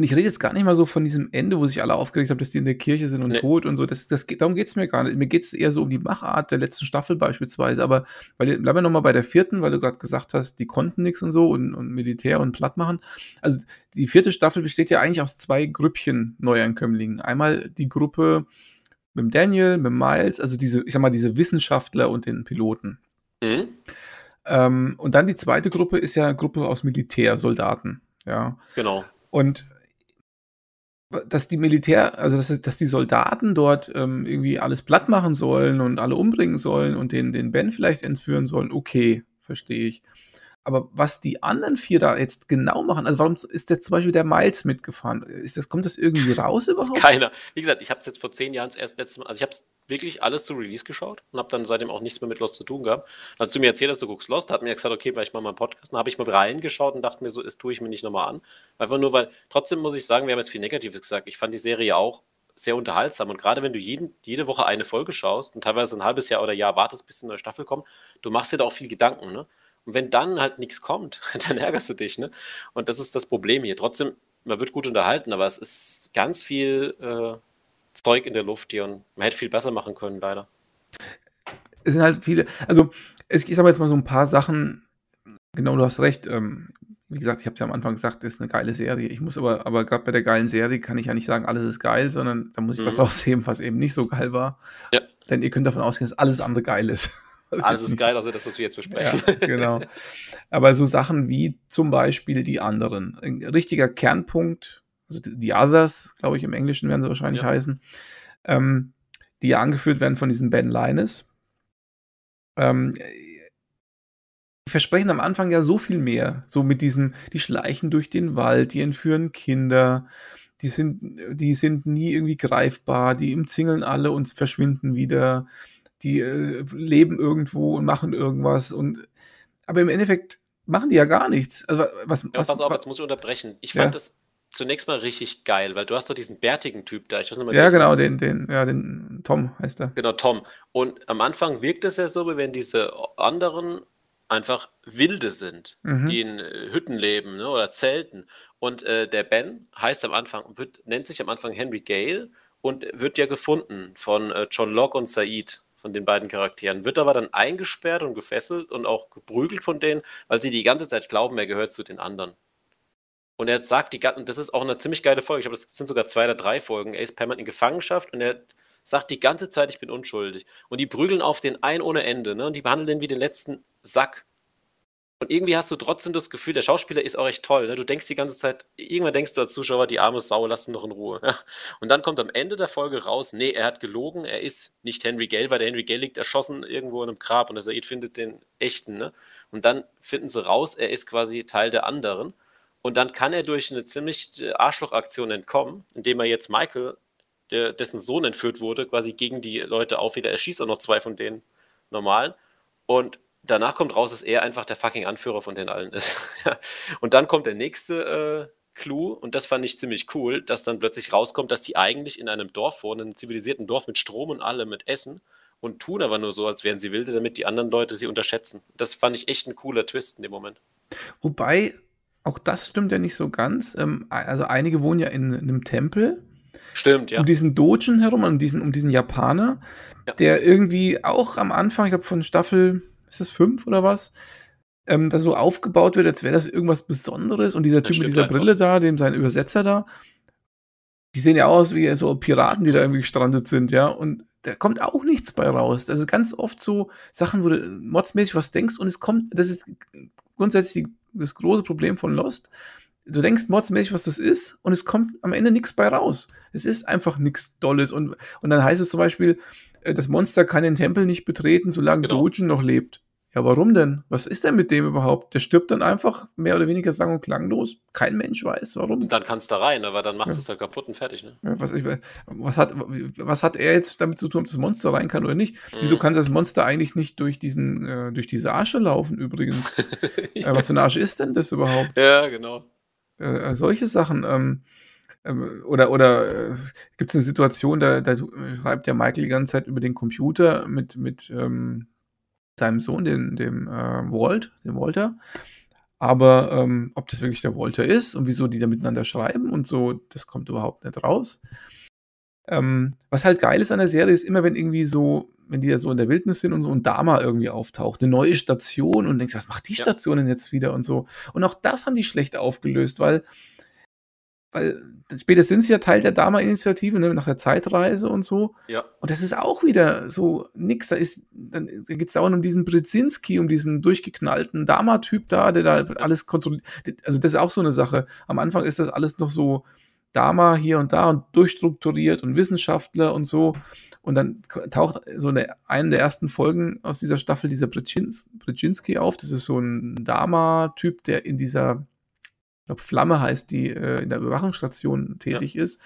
und ich rede jetzt gar nicht mal so von diesem Ende, wo sich alle aufgeregt haben, dass die in der Kirche sind und nee. tot und so. Das, das, darum geht es mir gar nicht. Mir geht es eher so um die Machart der letzten Staffel beispielsweise. Aber weil, bleiben wir nochmal bei der vierten, weil du gerade gesagt hast, die konnten nichts und so und, und Militär und platt machen. Also die vierte Staffel besteht ja eigentlich aus zwei Grüppchen Neuankömmlingen. Einmal die Gruppe mit dem Daniel, mit dem Miles, also diese, ich sag mal, diese Wissenschaftler und den Piloten. Mhm. Ähm, und dann die zweite Gruppe ist ja eine Gruppe aus Militärsoldaten. Ja. Genau. Und dass die Militär, also dass, dass die Soldaten dort ähm, irgendwie alles platt machen sollen und alle umbringen sollen und den, den Ben vielleicht entführen sollen, okay, verstehe ich. Aber was die anderen vier da jetzt genau machen, also warum ist jetzt zum Beispiel der Miles mitgefahren? Ist das, kommt das irgendwie raus überhaupt? Keiner. Wie gesagt, ich habe es jetzt vor zehn Jahren erst letztes Mal, also ich habe es wirklich alles zu Release geschaut und habe dann seitdem auch nichts mehr mit Lost zu tun gehabt. Dann hast du mir erzählt, dass du guckst Lost, hat mir gesagt, okay, weil ich mal meinen Podcast, dann habe ich mal reingeschaut und dachte mir so, das tue ich mir nicht nochmal an. Einfach nur, weil, trotzdem muss ich sagen, wir haben jetzt viel Negatives gesagt. Ich fand die Serie auch sehr unterhaltsam. Und gerade wenn du jeden, jede Woche eine Folge schaust und teilweise ein halbes Jahr oder Jahr wartest, bis eine neue Staffel kommt, du machst dir da auch viel Gedanken. Ne? Und wenn dann halt nichts kommt, dann ärgerst du dich. Ne? Und das ist das Problem hier. Trotzdem, man wird gut unterhalten, aber es ist ganz viel äh, Zeug in der Luft hier und man hätte viel besser machen können, leider. Es sind halt viele, also ich sage jetzt mal so ein paar Sachen, genau, du hast recht, ähm, wie gesagt, ich habe es ja am Anfang gesagt, das ist eine geile Serie. Ich muss aber, aber gerade bei der geilen Serie kann ich ja nicht sagen, alles ist geil, sondern da muss ich mhm. das auch sehen, was eben nicht so geil war. Ja. Denn ihr könnt davon ausgehen, dass alles andere geil ist. Alles ist geil, außer das, was wir jetzt besprechen. Ja, genau. Aber so Sachen wie zum Beispiel die anderen. Ein richtiger Kernpunkt, also die Others, glaube ich, im Englischen werden sie wahrscheinlich ja. heißen, ähm, die ja angeführt werden von diesem Ben Linus. Ähm, die versprechen am Anfang ja so viel mehr. So mit diesen, die schleichen durch den Wald, die entführen Kinder, die sind, die sind nie irgendwie greifbar, die umzingeln alle und verschwinden wieder, die äh, leben irgendwo und machen irgendwas und aber im Endeffekt machen die ja gar nichts. Also, was, ja, was, pass auf, jetzt muss ich unterbrechen. Ich fand ja. zunächst mal richtig geil, weil du hast doch diesen bärtigen Typ da. Ich weiß nicht mal, ja, genau, den, den, ja, den Tom heißt er. Genau, Tom. Und am Anfang wirkt es ja so, wie wenn diese anderen einfach Wilde sind, mhm. die in äh, Hütten leben ne, oder Zelten. Und äh, der Ben heißt am Anfang, wird, nennt sich am Anfang Henry Gale und wird ja gefunden von äh, John Locke und Said, von den beiden Charakteren, wird aber dann eingesperrt und gefesselt und auch geprügelt von denen, weil sie die ganze Zeit glauben, er gehört zu den anderen. Und er sagt die ganze, das ist auch eine ziemlich geile Folge, ich glaube, das sind sogar zwei oder drei Folgen. Er ist permanent in Gefangenschaft und er sagt die ganze Zeit, ich bin unschuldig. Und die prügeln auf den ein ohne Ende, ne? Und die behandeln den wie den letzten Sack. Und irgendwie hast du trotzdem das Gefühl, der Schauspieler ist auch echt toll. Ne? Du denkst die ganze Zeit, irgendwann denkst du als Zuschauer, die arme Sau, lass ihn noch in Ruhe. Und dann kommt am Ende der Folge raus, nee, er hat gelogen, er ist nicht Henry Gale, weil der Henry Gale liegt erschossen irgendwo in einem Grab und der Said findet den echten. Ne? Und dann finden sie raus, er ist quasi Teil der anderen. Und dann kann er durch eine ziemlich äh, Arschlochaktion entkommen, indem er jetzt Michael, der, dessen Sohn entführt wurde, quasi gegen die Leute aufwählt. Er schießt auch noch zwei von denen normalen. Und danach kommt raus, dass er einfach der fucking Anführer von den allen ist. und dann kommt der nächste äh, Clou, und das fand ich ziemlich cool, dass dann plötzlich rauskommt, dass die eigentlich in einem Dorf wohnen, einem zivilisierten Dorf mit Strom und allem, mit Essen, und tun aber nur so, als wären sie wilde, damit die anderen Leute sie unterschätzen. Das fand ich echt ein cooler Twist in dem Moment. Wobei, auch das stimmt ja nicht so ganz. Ähm, also einige wohnen ja in, in einem Tempel. Stimmt, ja. Um diesen Dogen herum, um diesen, um diesen Japaner, ja. der irgendwie auch am Anfang, ich glaube von Staffel ist das fünf oder was? Ähm, das so aufgebaut wird, als wäre das irgendwas Besonderes. Und dieser Typ mit dieser einfach. Brille da, dem sein Übersetzer da, die sehen ja aus wie so Piraten, die da irgendwie gestrandet sind, ja. Und da kommt auch nichts bei raus. Also ganz oft so Sachen, wo du modsmäßig was denkst und es kommt, das ist grundsätzlich das große Problem von Lost. Du denkst modsmäßig, was das ist, und es kommt am Ende nichts bei raus. Es ist einfach nichts Dolles. Und, und dann heißt es zum Beispiel, äh, das Monster kann den Tempel nicht betreten, solange genau. Dogen noch lebt. Ja, warum denn? Was ist denn mit dem überhaupt? Der stirbt dann einfach mehr oder weniger sang- und klanglos. Kein Mensch weiß, warum. Und dann kannst du rein, aber dann macht ja. es halt kaputt und fertig. Ne? Ja, was, ich, was, hat, was hat er jetzt damit zu tun, ob das Monster rein kann oder nicht? Mhm. Wieso kann das Monster eigentlich nicht durch, diesen, äh, durch diese Asche laufen übrigens? ja. äh, was für eine Asche ist denn das überhaupt? Ja, genau. Äh, solche Sachen. Ähm, ähm, oder oder äh, gibt es eine Situation, da, da schreibt ja Michael die ganze Zeit über den Computer mit, mit ähm, seinem Sohn, den, dem äh, Walt, dem Walter. Aber ähm, ob das wirklich der Walter ist und wieso die da miteinander schreiben und so, das kommt überhaupt nicht raus. Ähm, was halt geil ist an der Serie, ist immer, wenn irgendwie so, wenn die da so in der Wildnis sind und so ein Dama irgendwie auftaucht, eine neue Station und denkst, was macht die Station denn jetzt wieder und so. Und auch das haben die schlecht aufgelöst, weil weil später sind sie ja Teil der Dama-Initiative, ne, nach der Zeitreise und so. Ja. Und das ist auch wieder so nix. Da ist, dann da geht es dauernd um diesen Brzezinski, um diesen durchgeknallten Dama-Typ da, der da alles kontrolliert. Also, das ist auch so eine Sache. Am Anfang ist das alles noch so Dama hier und da und durchstrukturiert und Wissenschaftler und so. Und dann taucht so eine, eine der ersten Folgen aus dieser Staffel dieser Brzezinski auf. Das ist so ein Dama-Typ, der in dieser glaube Flamme heißt, die äh, in der Überwachungsstation tätig ja. ist.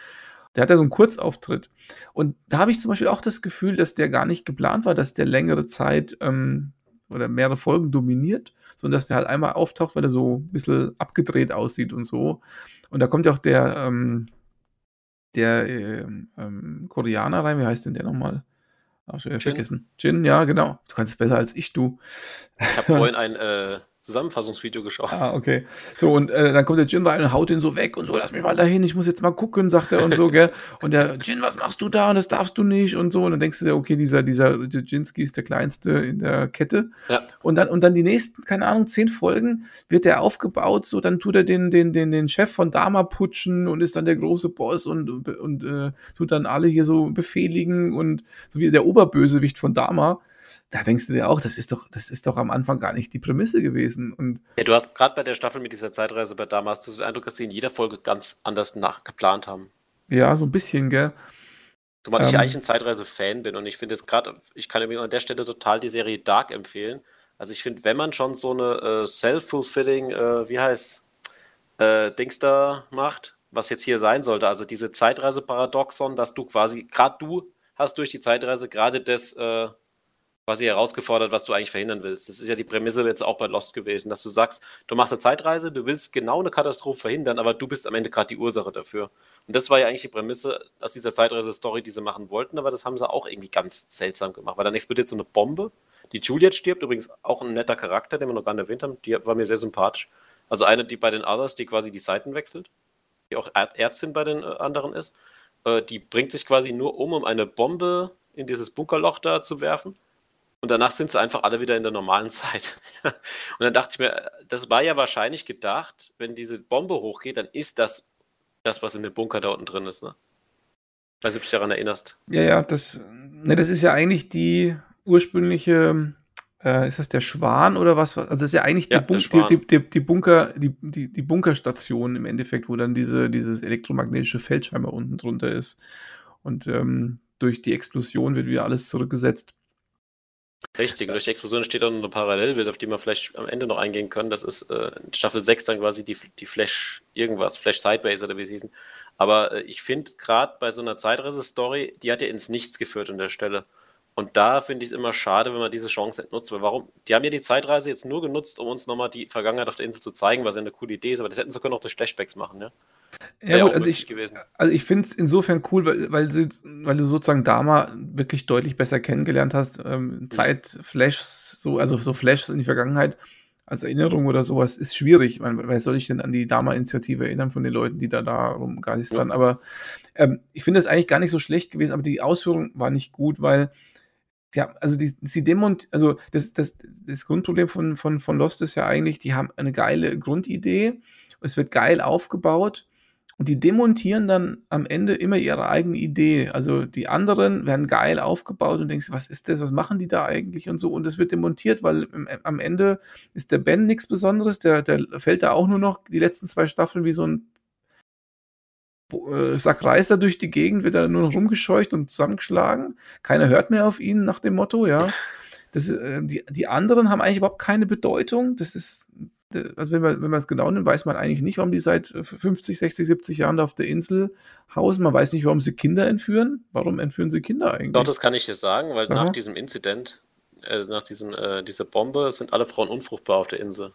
Der hat ja so einen Kurzauftritt. Und da habe ich zum Beispiel auch das Gefühl, dass der gar nicht geplant war, dass der längere Zeit ähm, oder mehrere Folgen dominiert, sondern dass der halt einmal auftaucht, weil er so ein bisschen abgedreht aussieht und so. Und da kommt ja auch der, ähm, der äh, ähm, Koreaner rein, wie heißt denn der nochmal? Ach, schon wieder vergessen. Jin, ja, genau. Du kannst es besser als ich, du. Ich habe vorhin ein äh, Zusammenfassungsvideo geschaut. Ah, okay. So, und äh, dann kommt der Jin rein und haut den so weg und so, lass mich mal dahin, ich muss jetzt mal gucken, sagt er und so, gell. Und der Jin, was machst du da? Und das darfst du nicht und so. Und dann denkst du dir, okay, dieser, dieser Jinski ist der kleinste in der Kette. Ja. Und dann, und dann die nächsten, keine Ahnung, zehn Folgen wird der aufgebaut, so, dann tut er den, den, den, den Chef von Dama putschen und ist dann der große Boss und, und, und äh, tut dann alle hier so befehligen und so wie der Oberbösewicht von Dama da denkst du dir auch, das ist doch, das ist doch am Anfang gar nicht die Prämisse gewesen. Und ja, du hast gerade bei der Staffel mit dieser Zeitreise bei damals du den Eindruck, dass sie in jeder Folge ganz anders nachgeplant haben. Ja, so ein bisschen, gell? Zumal ähm, ich eigentlich ein Zeitreise-Fan bin und ich finde jetzt gerade, ich kann an der Stelle total die Serie Dark empfehlen. Also ich finde, wenn man schon so eine äh, self-fulfilling, äh, wie heißt äh, Dings da macht, was jetzt hier sein sollte, also diese Zeitreise-Paradoxon, dass du quasi, gerade du hast durch die Zeitreise gerade das äh, quasi herausgefordert, was du eigentlich verhindern willst. Das ist ja die Prämisse jetzt auch bei Lost gewesen, dass du sagst, du machst eine Zeitreise, du willst genau eine Katastrophe verhindern, aber du bist am Ende gerade die Ursache dafür. Und das war ja eigentlich die Prämisse aus dieser Zeitreise-Story, die sie machen wollten, aber das haben sie auch irgendwie ganz seltsam gemacht, weil dann explodiert so eine Bombe. Die Juliet stirbt, übrigens auch ein netter Charakter, den wir noch gar nicht erwähnt haben, die war mir sehr sympathisch. Also eine, die bei den Others, die quasi die Seiten wechselt, die auch Ärztin bei den äh, anderen ist, äh, die bringt sich quasi nur um, um eine Bombe in dieses Bunkerloch da zu werfen und danach sind sie einfach alle wieder in der normalen Zeit. und dann dachte ich mir, das war ja wahrscheinlich gedacht, wenn diese Bombe hochgeht, dann ist das das, was in dem Bunker da unten drin ist. Ne? Weiß nicht, ob du dich daran erinnerst. Ja, ja, das, ne, das ist ja eigentlich die ursprüngliche, äh, ist das der Schwan oder was? Also das ist ja eigentlich ja, die, Bun die, die, die, Bunker, die, die, die Bunkerstation im Endeffekt, wo dann diese, dieses elektromagnetische Feld scheinbar unten drunter ist. Und ähm, durch die Explosion wird wieder alles zurückgesetzt. Richtig, durch die Explosion steht dann eine Parallelwelt, auf die wir vielleicht am Ende noch eingehen können. Das ist äh, Staffel 6 dann quasi die, die Flash irgendwas, Flash Sidebase oder wie sie hießen. Aber äh, ich finde gerade bei so einer Zeitreise-Story, die hat ja ins Nichts geführt an der Stelle. Und da finde ich es immer schade, wenn man diese Chance entnutzt. Weil warum? Die haben ja die Zeitreise jetzt nur genutzt, um uns nochmal die Vergangenheit auf der Insel zu zeigen, was ja eine coole Idee ist. Aber das hätten sie können auch durch Flashbacks machen, ja. Ja, gut, also ich, also ich finde es insofern cool, weil, weil, sie, weil du sozusagen Dama wirklich deutlich besser kennengelernt hast. Ähm, mhm. Zeitflashs, so, also so Flashs in die Vergangenheit als Erinnerung oder sowas ist schwierig. Man, wer soll ich denn an die Dama-Initiative erinnern von den Leuten, die da da rumgeistern? Ja. Aber ähm, ich finde es eigentlich gar nicht so schlecht gewesen, aber die Ausführung war nicht gut, weil ja, also die, sie demont, also das, das, das Grundproblem von, von, von Lost ist ja eigentlich, die haben eine geile Grundidee, es wird geil aufgebaut und die demontieren dann am Ende immer ihre eigene Idee. Also die anderen werden geil aufgebaut und denkst, was ist das, was machen die da eigentlich und so. Und es wird demontiert, weil am Ende ist der Ben nichts Besonderes. Der, der fällt da auch nur noch die letzten zwei Staffeln wie so ein äh, Sack Reißer durch die Gegend, wird da nur noch rumgescheucht und zusammengeschlagen. Keiner hört mehr auf ihn nach dem Motto, ja. Das, äh, die, die anderen haben eigentlich überhaupt keine Bedeutung. Das ist also wenn man, wenn man es genau nimmt, weiß man eigentlich nicht, warum die seit 50, 60, 70 Jahren da auf der Insel hausen. Man weiß nicht, warum sie Kinder entführen. Warum entführen sie Kinder eigentlich? Doch, das kann ich dir sagen, weil Aha. nach diesem Inzident, also nach diesem, äh, dieser Bombe, sind alle Frauen unfruchtbar auf der Insel.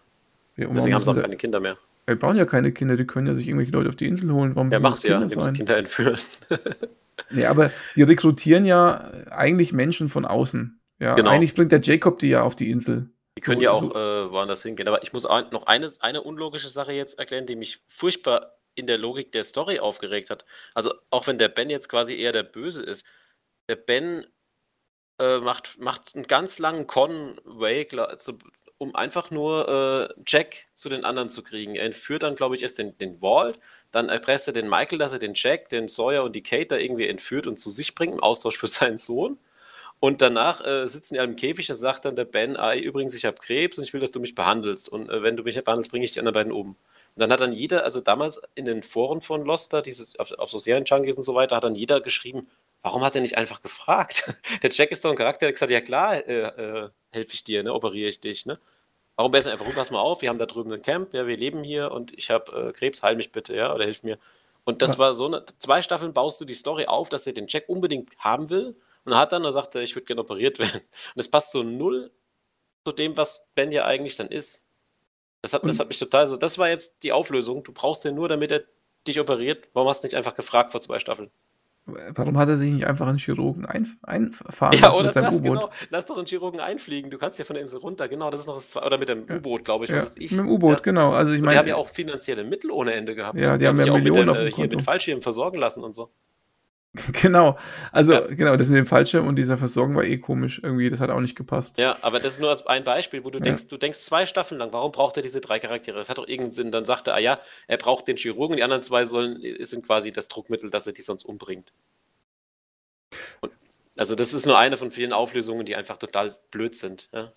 Ja, Deswegen haben sie auch keine Kinder mehr. Wir brauchen ja keine Kinder, die können ja sich irgendwelche Leute auf die Insel holen. Warum ja, macht Kinder ja, sein? Kinder entführen. nee, aber die rekrutieren ja eigentlich Menschen von außen. Ja, genau. eigentlich bringt der Jacob die ja auf die Insel. Die können so, ja auch so. äh, woanders hingehen. Aber ich muss noch eine, eine unlogische Sache jetzt erklären, die mich furchtbar in der Logik der Story aufgeregt hat. Also auch wenn der Ben jetzt quasi eher der Böse ist, der Ben äh, macht, macht einen ganz langen Conway, um einfach nur äh, Jack zu den anderen zu kriegen. Er entführt dann, glaube ich, erst den, den Walt, dann erpresst er den Michael, dass er den Jack, den Sawyer und die Kate da irgendwie entführt und zu sich bringt, im Austausch für seinen Sohn. Und danach äh, sitzen die alle im Käfig, da sagt dann der Ben, ah, übrigens, ich habe Krebs und ich will, dass du mich behandelst. Und äh, wenn du mich behandelst, bringe ich die anderen beiden um. Und dann hat dann jeder, also damals in den Foren von dieses, auf, auf so Serien-Junkies und so weiter, hat dann jeder geschrieben, warum hat er nicht einfach gefragt? der Jack ist doch ein Charakter, der hat gesagt, ja klar, äh, äh, helfe ich dir, ne, operiere ich dich, ne? Warum besser einfach, pass mal auf, wir haben da drüben ein Camp, ja, wir leben hier und ich habe äh, Krebs, heil mich bitte, ja, oder hilf mir. Und das war so eine, zwei Staffeln baust du die Story auf, dass er den Jack unbedingt haben will und hat dann, er sagte, ich würde gerne operiert werden. Und es passt so null zu dem, was Ben ja eigentlich dann ist. Das hat, das hat mich total so. Das war jetzt die Auflösung. Du brauchst den nur, damit er dich operiert. Warum hast du nicht einfach gefragt vor zwei Staffeln? Warum hat er sich nicht einfach einen Chirurgen ein, einfahren ja, oder mit seinem U-Boot? Genau. Lass doch einen Chirurgen einfliegen. Du kannst ja von der Insel runter. Genau, das ist noch das Oder mit dem ja. U-Boot, glaube ich. Ja, ich. Mit dem U-Boot, genau. Also ich meine, die haben ja auch finanzielle Mittel ohne Ende gehabt. Ja, die, die haben ja Millionen mit, auf dem äh, Hier mit Fallschirmen versorgen lassen und so. Genau, also ja. genau, das mit dem Fallschirm und dieser Versorgung war eh komisch irgendwie, das hat auch nicht gepasst. Ja, aber das ist nur als ein Beispiel, wo du ja. denkst, du denkst zwei Staffeln lang, warum braucht er diese drei Charaktere? Das hat doch irgendeinen Sinn. Dann sagt er, ah ja, er braucht den Chirurgen, die anderen zwei sollen, sind quasi das Druckmittel, dass er die sonst umbringt. Und Also das ist nur eine von vielen Auflösungen, die einfach total blöd sind. Ja.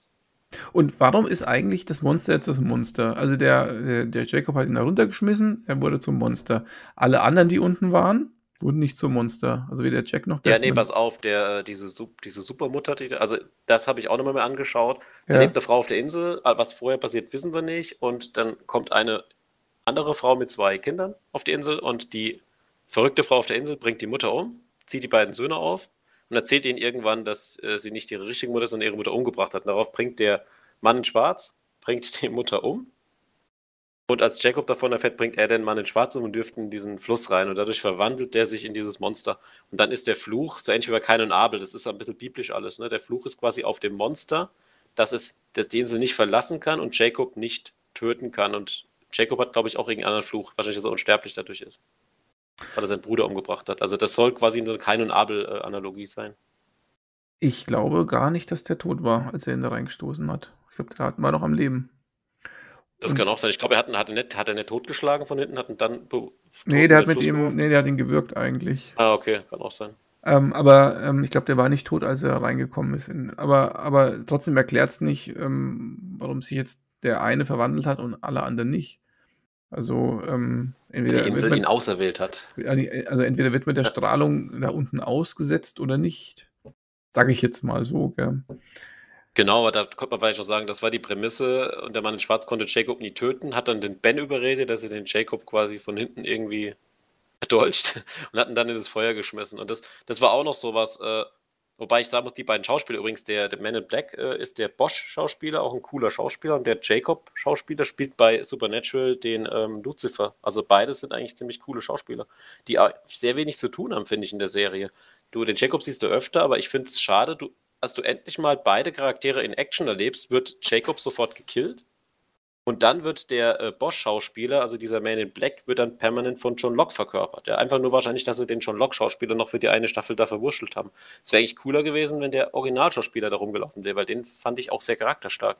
Und warum ist eigentlich das Monster jetzt das Monster? Also der, der, der Jacob hat ihn da runtergeschmissen, er wurde zum Monster. Alle anderen, die unten waren, wurden nicht zum Monster. Also weder Jack noch Desmond. Ja, nee, pass auf, der, äh, diese, diese Supermutter, die, also das habe ich auch nochmal mehr angeschaut. Da ja. lebt eine Frau auf der Insel, äh, was vorher passiert, wissen wir nicht. Und dann kommt eine andere Frau mit zwei Kindern auf die Insel und die verrückte Frau auf der Insel bringt die Mutter um, zieht die beiden Söhne auf und erzählt ihnen irgendwann, dass äh, sie nicht ihre richtige Mutter, sondern ihre Mutter umgebracht hat. Und darauf bringt der Mann in Schwarz, bringt die Mutter um. Und als Jacob davon erfährt, bringt er den Mann in Schwarz um und dürft in diesen Fluss rein. Und dadurch verwandelt der sich in dieses Monster. Und dann ist der Fluch, so ähnlich wie bei Kain und Abel, das ist ein bisschen biblisch alles. Ne? Der Fluch ist quasi auf dem Monster, dass es das die Insel nicht verlassen kann und Jacob nicht töten kann. Und Jacob hat, glaube ich, auch irgendeinen anderen Fluch. Wahrscheinlich, dass er unsterblich dadurch ist weil er seinen Bruder umgebracht hat. Also das soll quasi eine Kain und Abel-Analogie sein. Ich glaube gar nicht, dass der tot war, als er ihn da reingestoßen hat. Ich glaube, der war noch am Leben. Das kann auch sein. Ich glaube, er hat, hat, nicht, hat er nicht totgeschlagen von hinten, hat ihn dann. Nee, der hat mit ihm, nee, der hat ihn gewürgt eigentlich. Ah, okay, kann auch sein. Ähm, aber ähm, ich glaube, der war nicht tot, als er reingekommen ist. In, aber, aber trotzdem erklärt es nicht, ähm, warum sich jetzt der eine verwandelt hat und alle anderen nicht. Also ähm, entweder die Insel man, ihn auserwählt hat. Also entweder wird mit der Strahlung da unten ausgesetzt oder nicht. Sage ich jetzt mal so, gell? Genau, aber da könnte man vielleicht auch sagen, das war die Prämisse und der Mann in Schwarz konnte Jacob nie töten, hat dann den Ben überredet, dass er den Jacob quasi von hinten irgendwie erdolcht und hat ihn dann in das Feuer geschmissen. Und das, das war auch noch so was, äh, Wobei ich sagen muss, die beiden Schauspieler, übrigens, der, der Man in Black äh, ist der Bosch-Schauspieler, auch ein cooler Schauspieler, und der Jacob-Schauspieler spielt bei Supernatural den ähm, Lucifer. Also beides sind eigentlich ziemlich coole Schauspieler, die sehr wenig zu tun haben, finde ich, in der Serie. Du, den Jacob siehst du öfter, aber ich finde es schade, du, als du endlich mal beide Charaktere in Action erlebst, wird Jacob sofort gekillt und dann wird der äh, Bosch-Schauspieler, also dieser Man in Black, wird dann permanent von John Locke verkörpert. Ja, einfach nur wahrscheinlich, dass sie den John Locke-Schauspieler noch für die eine Staffel da verwurschtelt haben. Es wäre eigentlich cooler gewesen, wenn der Originalschauspieler da rumgelaufen wäre, weil den fand ich auch sehr charakterstark.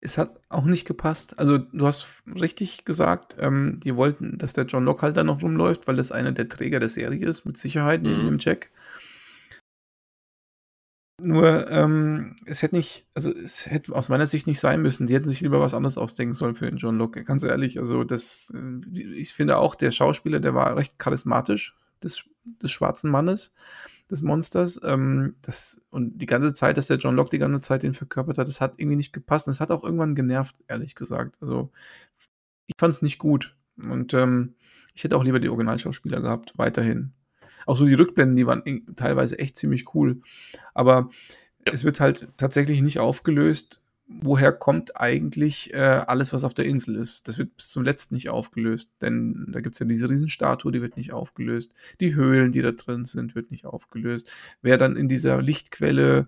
Es hat auch nicht gepasst. Also, du hast richtig gesagt, ähm, die wollten, dass der John Locke halt da noch rumläuft, weil das einer der Träger der Serie ist, mit Sicherheit, neben mhm. dem Jack. Nur, ähm, es hätte nicht, also es hätte aus meiner Sicht nicht sein müssen. Die hätten sich lieber was anderes ausdenken sollen für den John Locke. Ganz ehrlich, also das, äh, ich finde auch, der Schauspieler, der war recht charismatisch, des, des schwarzen Mannes, des Monsters. Ähm, das, und die ganze Zeit, dass der John Locke die ganze Zeit den verkörpert hat, das hat irgendwie nicht gepasst. Und es hat auch irgendwann genervt, ehrlich gesagt. Also, ich fand es nicht gut. Und ähm, ich hätte auch lieber die Originalschauspieler gehabt, weiterhin. Auch so die Rückblenden, die waren teilweise echt ziemlich cool. Aber ja. es wird halt tatsächlich nicht aufgelöst, woher kommt eigentlich äh, alles, was auf der Insel ist. Das wird bis zum letzten nicht aufgelöst, denn da gibt es ja diese Riesenstatue, die wird nicht aufgelöst. Die Höhlen, die da drin sind, wird nicht aufgelöst. Wer dann in dieser Lichtquelle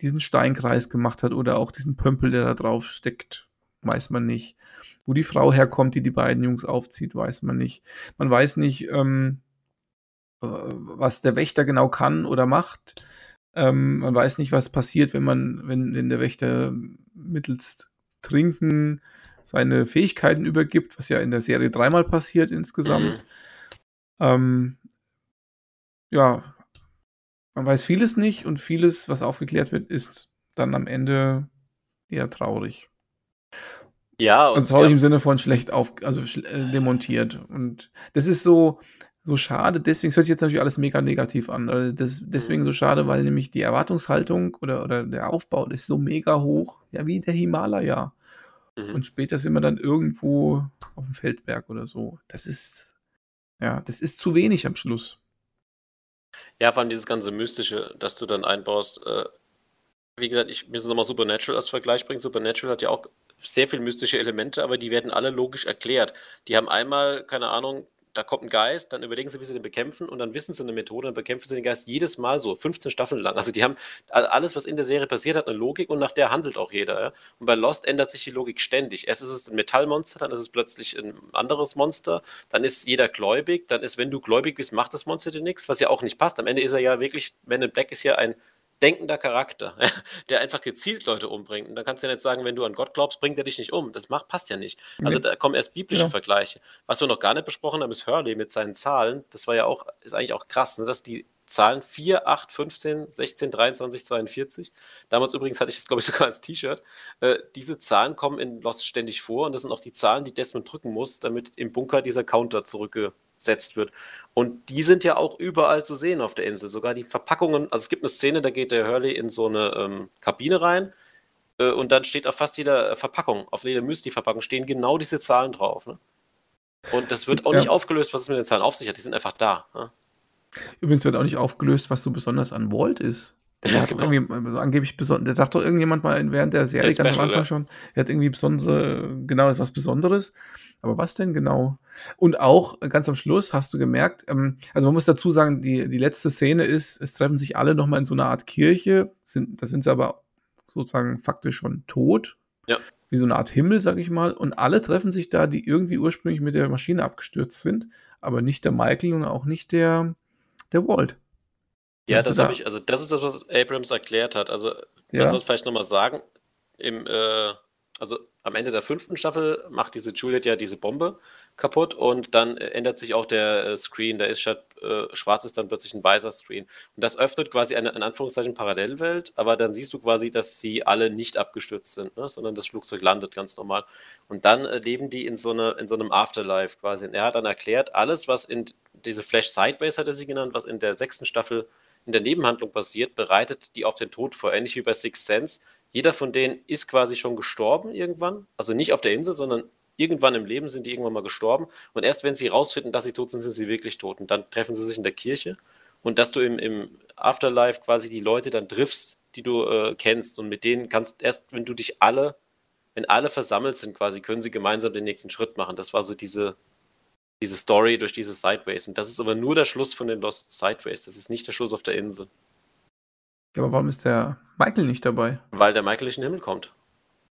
diesen Steinkreis gemacht hat oder auch diesen Pömpel, der da drauf steckt, weiß man nicht. Wo die Frau herkommt, die die beiden Jungs aufzieht, weiß man nicht. Man weiß nicht, ähm, äh, was der Wächter genau kann oder macht. Ähm, man weiß nicht, was passiert, wenn man, wenn, wenn der Wächter mittels Trinken seine Fähigkeiten übergibt, was ja in der Serie dreimal passiert insgesamt. Mhm. Ähm, ja, man weiß vieles nicht und vieles, was aufgeklärt wird, ist dann am Ende eher traurig. Ja, also traurig ja. im Sinne von schlecht auf, also äh, demontiert. Und das ist so, so schade, deswegen, es hört sich jetzt natürlich alles mega negativ an. Also das, deswegen so schade, weil nämlich die Erwartungshaltung oder, oder der Aufbau ist so mega hoch, ja, wie der Himalaya. Mhm. Und später sind wir dann irgendwo auf dem Feldberg oder so. Das ist, ja, das ist zu wenig am Schluss. Ja, vor allem dieses ganze Mystische, das du dann einbaust. Äh, wie gesagt, ich muss nochmal Supernatural als Vergleich bringen. Supernatural hat ja auch sehr viele mystische Elemente, aber die werden alle logisch erklärt. Die haben einmal, keine Ahnung, da kommt ein Geist, dann überlegen sie, wie sie den bekämpfen und dann wissen sie eine Methode, dann bekämpfen sie den Geist jedes Mal so, 15 Staffeln lang. Also die haben alles, was in der Serie passiert, hat eine Logik und nach der handelt auch jeder. Ja? Und bei Lost ändert sich die Logik ständig. Erst ist es ein Metallmonster, dann ist es plötzlich ein anderes Monster, dann ist jeder gläubig, dann ist, wenn du gläubig bist, macht das Monster dir nichts, was ja auch nicht passt. Am Ende ist er ja wirklich, Man in Black ist ja ein denkender Charakter, der einfach gezielt Leute umbringt. Und dann kannst du ja nicht sagen, wenn du an Gott glaubst, bringt er dich nicht um. Das macht, passt ja nicht. Also da kommen erst biblische ja. Vergleiche. Was wir noch gar nicht besprochen haben, ist Hurley mit seinen Zahlen. Das war ja auch, ist eigentlich auch krass, ne? dass die Zahlen 4, 8, 15, 16, 23, 42. Damals übrigens hatte ich es, glaube ich, sogar als T-Shirt. Äh, diese Zahlen kommen in Lost ständig vor und das sind auch die Zahlen, die Desmond drücken muss, damit im Bunker dieser Counter zurückgesetzt wird. Und die sind ja auch überall zu sehen auf der Insel. Sogar die Verpackungen, also es gibt eine Szene, da geht der Hurley in so eine ähm, Kabine rein äh, und dann steht auf fast jeder Verpackung, auf jeder Müsli-Verpackung stehen genau diese Zahlen drauf. Ne? Und das wird auch ja. nicht aufgelöst, was es mit den Zahlen auf sich hat. Die sind einfach da. Ne? Übrigens wird auch nicht aufgelöst, was so besonders an Walt ist. Der ja, hat genau. irgendwie also angeblich besonders, der sagt doch irgendjemand mal während der Serie ganz am Anfang schon, er hat irgendwie besondere, genau etwas Besonderes. Aber was denn genau? Und auch ganz am Schluss hast du gemerkt, ähm, also man muss dazu sagen, die, die letzte Szene ist, es treffen sich alle nochmal in so einer Art Kirche, sind, da sind sie aber sozusagen faktisch schon tot. Ja. Wie so eine Art Himmel, sag ich mal. Und alle treffen sich da, die irgendwie ursprünglich mit der Maschine abgestürzt sind, aber nicht der Michael und auch nicht der, der Walt. Ja, das habe ich, also das ist das, was Abrams erklärt hat. Also, ja. man soll vielleicht nochmal sagen, im, äh, also am Ende der fünften Staffel macht diese Juliet ja diese Bombe kaputt und dann ändert sich auch der äh, Screen. Da ist statt äh, schwarz ist dann plötzlich ein weißer Screen. Und das öffnet quasi eine, in Anführungszeichen, Parallelwelt, aber dann siehst du quasi, dass sie alle nicht abgestürzt sind, ne? sondern das Flugzeug landet ganz normal. Und dann äh, leben die in so, eine, in so einem Afterlife quasi. Und er hat dann erklärt, alles, was in diese Flash Sideways hat er sie genannt, was in der sechsten Staffel in der Nebenhandlung passiert, bereitet die auf den Tod vor, ähnlich wie bei Sixth Sense. Jeder von denen ist quasi schon gestorben irgendwann. Also nicht auf der Insel, sondern irgendwann im Leben sind die irgendwann mal gestorben. Und erst wenn sie rausfinden, dass sie tot sind, sind sie wirklich tot. Und dann treffen sie sich in der Kirche. Und dass du im, im Afterlife quasi die Leute dann triffst, die du äh, kennst. Und mit denen kannst erst, wenn du dich alle, wenn alle versammelt sind, quasi, können sie gemeinsam den nächsten Schritt machen. Das war so diese, diese Story durch diese Sideways. Und das ist aber nur der Schluss von den Lost Sideways. Das ist nicht der Schluss auf der Insel. Ja, aber warum ist der Michael nicht dabei? Weil der Michael nicht in den Himmel kommt.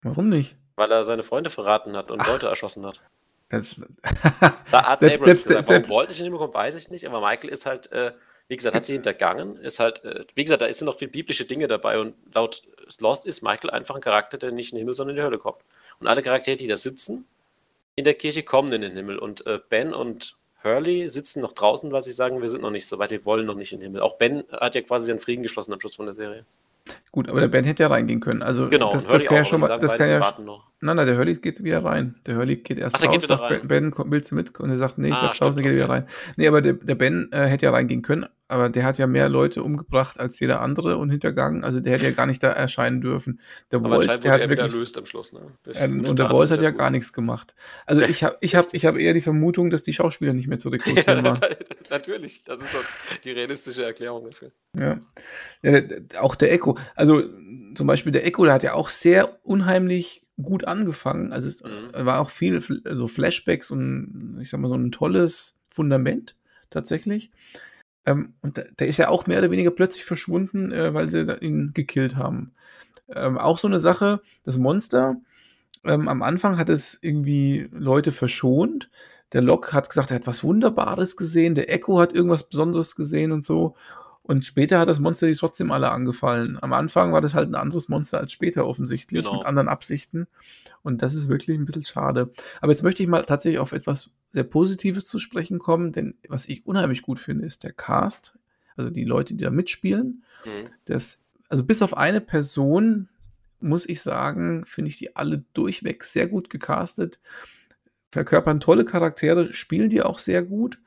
Warum nicht? Weil er seine Freunde verraten hat und Ach. Leute erschossen hat. Das, da hat selbst, selbst, gesagt, nicht in den Himmel kommt, weiß ich nicht. Aber Michael ist halt, äh, wie gesagt, hat sie hintergangen. Ist halt, äh, wie gesagt, da sind noch viele biblische Dinge dabei. Und laut Lost ist Michael einfach ein Charakter, der nicht in den Himmel, sondern in die Hölle kommt. Und alle Charaktere, die da sitzen, in der Kirche kommen in den Himmel. Und äh, Ben und Hurley sitzen noch draußen, weil sie sagen, wir sind noch nicht so weit, wir wollen noch nicht in den Himmel. Auch Ben hat ja quasi seinen Frieden geschlossen am Schluss von der Serie. Gut, aber der Ben hätte ja reingehen können. Also genau, das, das kann ja schon mal, das kann ja. Noch. Nein, nein, der Hurley geht wieder rein. Der Hurley geht erst Ach, raus, geht sagt, Ben, Ben, willst du mit? Und er sagt, nee, ah, ich draußen, geht wieder rein. Nee, aber der, der Ben äh, hätte ja reingehen können, aber der hat ja mehr Leute umgebracht als jeder andere und hintergangen. Also der hätte ja gar nicht da erscheinen dürfen. Der aber Volt, der hat wirklich erlöst am Schluss. Ne? Ähm, und der Volt hat ja gar nichts gemacht. Also ich habe ich hab, ich hab eher die Vermutung, dass die Schauspieler nicht mehr zu rekrutieren waren. Natürlich, das ist die realistische Erklärung dafür. Ja. ja auch der Echo. Also zum Beispiel der Echo, der hat ja auch sehr unheimlich gut angefangen. Also es mhm. war auch viel so Flashbacks und ich sag mal so ein tolles Fundament tatsächlich. Ähm, und der ist ja auch mehr oder weniger plötzlich verschwunden, äh, weil sie ihn gekillt haben. Ähm, auch so eine Sache, das Monster, ähm, am Anfang hat es irgendwie Leute verschont. Der Locke hat gesagt, er hat was Wunderbares gesehen. Der Echo hat irgendwas Besonderes gesehen und so. Und später hat das Monster die trotzdem alle angefallen. Am Anfang war das halt ein anderes Monster als später offensichtlich, genau. mit anderen Absichten. Und das ist wirklich ein bisschen schade. Aber jetzt möchte ich mal tatsächlich auf etwas sehr Positives zu sprechen kommen, denn was ich unheimlich gut finde, ist der Cast, also die Leute, die da mitspielen. Mhm. Das, also bis auf eine Person, muss ich sagen, finde ich die alle durchweg sehr gut gecastet. Verkörpern tolle Charaktere, spielen die auch sehr gut.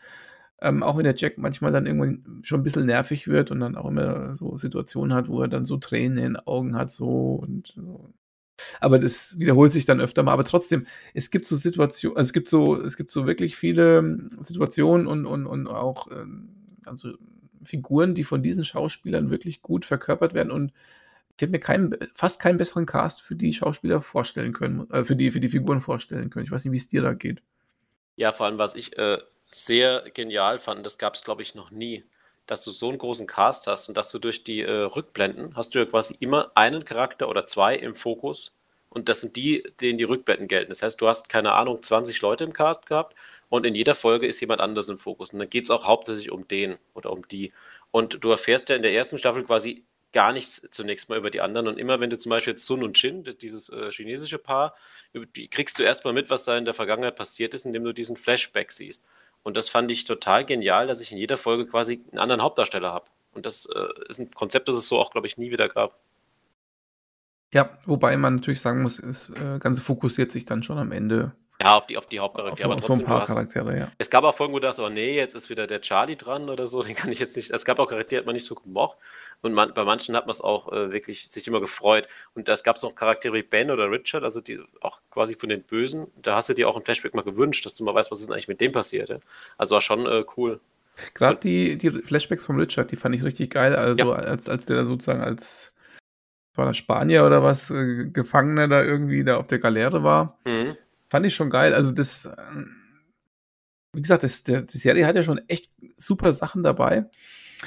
Ähm, auch wenn der Jack manchmal dann irgendwann schon ein bisschen nervig wird und dann auch immer so Situationen hat, wo er dann so Tränen in den Augen hat, so und so. Aber das wiederholt sich dann öfter mal. Aber trotzdem, es gibt so Situationen, also es gibt so, es gibt so wirklich viele ähm, Situationen und, und, und auch ähm, also Figuren, die von diesen Schauspielern wirklich gut verkörpert werden und ich hätte mir keinen, fast keinen besseren Cast für die Schauspieler vorstellen können, äh, für, die, für die Figuren vorstellen können. Ich weiß nicht, wie es dir da geht. Ja, vor allem, was ich äh, sehr genial fand, das gab es, glaube ich, noch nie, dass du so einen großen Cast hast und dass du durch die äh, Rückblenden hast du ja quasi immer einen Charakter oder zwei im Fokus und das sind die, denen die Rückblenden gelten. Das heißt, du hast, keine Ahnung, 20 Leute im Cast gehabt und in jeder Folge ist jemand anders im Fokus und dann geht es auch hauptsächlich um den oder um die. Und du erfährst ja in der ersten Staffel quasi gar nichts zunächst mal über die anderen. Und immer wenn du zum Beispiel jetzt Sun und Chin, dieses äh, chinesische Paar, die kriegst du erstmal mit, was da in der Vergangenheit passiert ist, indem du diesen Flashback siehst. Und das fand ich total genial, dass ich in jeder Folge quasi einen anderen Hauptdarsteller habe. Und das äh, ist ein Konzept, das es so auch, glaube ich, nie wieder gab. Ja, wobei man natürlich sagen muss, das äh, Ganze fokussiert sich dann schon am Ende ja, auf die, auf die Hauptcharaktere. Auf so, so ein paar hast, Charaktere, ja. Es gab auch Folgen, wo du dachtest, oh nee, jetzt ist wieder der Charlie dran oder so, den kann ich jetzt nicht. Es gab auch Charaktere, die hat man nicht so gemocht. Und man, bei manchen hat man es auch äh, wirklich sich immer gefreut. Und es gab noch Charaktere wie Ben oder Richard, also die auch quasi von den Bösen. Da hast du dir auch im Flashback mal gewünscht, dass du mal weißt, was ist eigentlich mit dem passiert. Ja? Also war schon äh, cool. Gerade die, die Flashbacks von Richard, die fand ich richtig geil. Also ja. als, als der da sozusagen als war das Spanier oder was, äh, Gefangener da irgendwie da auf der Galeere war. Mhm. Fand ich schon geil. Also das, ähm, wie gesagt, das, der, die Serie hat ja schon echt super Sachen dabei.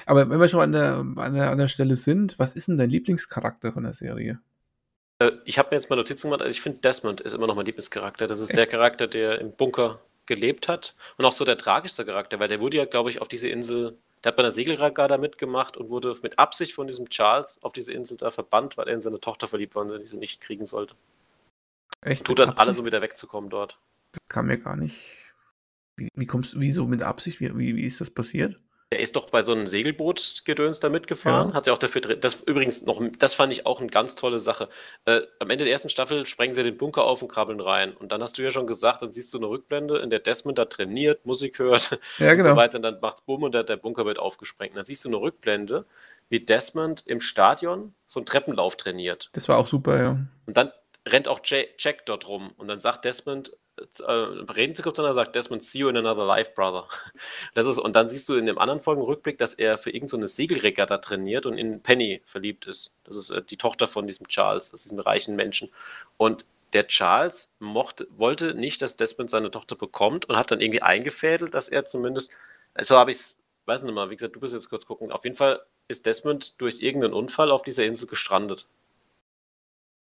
Aber wenn wir schon an der, an der, an der Stelle sind, was ist denn dein Lieblingscharakter von der Serie? Äh, ich habe mir jetzt mal Notizen gemacht. Also ich finde, Desmond ist immer noch mein Lieblingscharakter. Das ist echt? der Charakter, der im Bunker gelebt hat. Und auch so der tragischste Charakter, weil der wurde ja, glaube ich, auf diese Insel, der hat bei einer Segelregatta mitgemacht und wurde mit Absicht von diesem Charles auf diese Insel da verbannt, weil er in seine Tochter verliebt war und er diese nicht kriegen sollte. Echt? Tut dann Absicht? alles, um wieder wegzukommen dort. Das kam mir gar nicht. Wie, wie kommst du, wieso mit Absicht? Wie, wie, wie ist das passiert? Er ist doch bei so einem Segelboot-Gedöns da mitgefahren. Ja. Hat sie auch dafür drin. Das übrigens noch, das fand ich auch eine ganz tolle Sache. Äh, am Ende der ersten Staffel sprengen sie den Bunker auf und krabbeln rein. Und dann hast du ja schon gesagt, dann siehst du eine Rückblende, in der Desmond da trainiert, Musik hört ja, genau. und so weiter. Und dann macht's Bumm und der, der Bunker wird aufgesprengt. Und dann siehst du eine Rückblende, wie Desmond im Stadion so einen Treppenlauf trainiert. Das war auch super, ja. Und dann rennt auch Jack dort rum und dann sagt Desmond, äh, reden sie kurz und sagt Desmond, see you in another life, brother. Das ist, und dann siehst du in dem anderen Folgenrückblick, dass er für irgendeine so Segelregatta trainiert und in Penny verliebt ist. Das ist äh, die Tochter von diesem Charles, das ist ein reichen Menschen. Und der Charles mochte, wollte nicht, dass Desmond seine Tochter bekommt und hat dann irgendwie eingefädelt, dass er zumindest, so habe ich es, weiß nicht mal, wie gesagt, du bist jetzt kurz gucken, auf jeden Fall ist Desmond durch irgendeinen Unfall auf dieser Insel gestrandet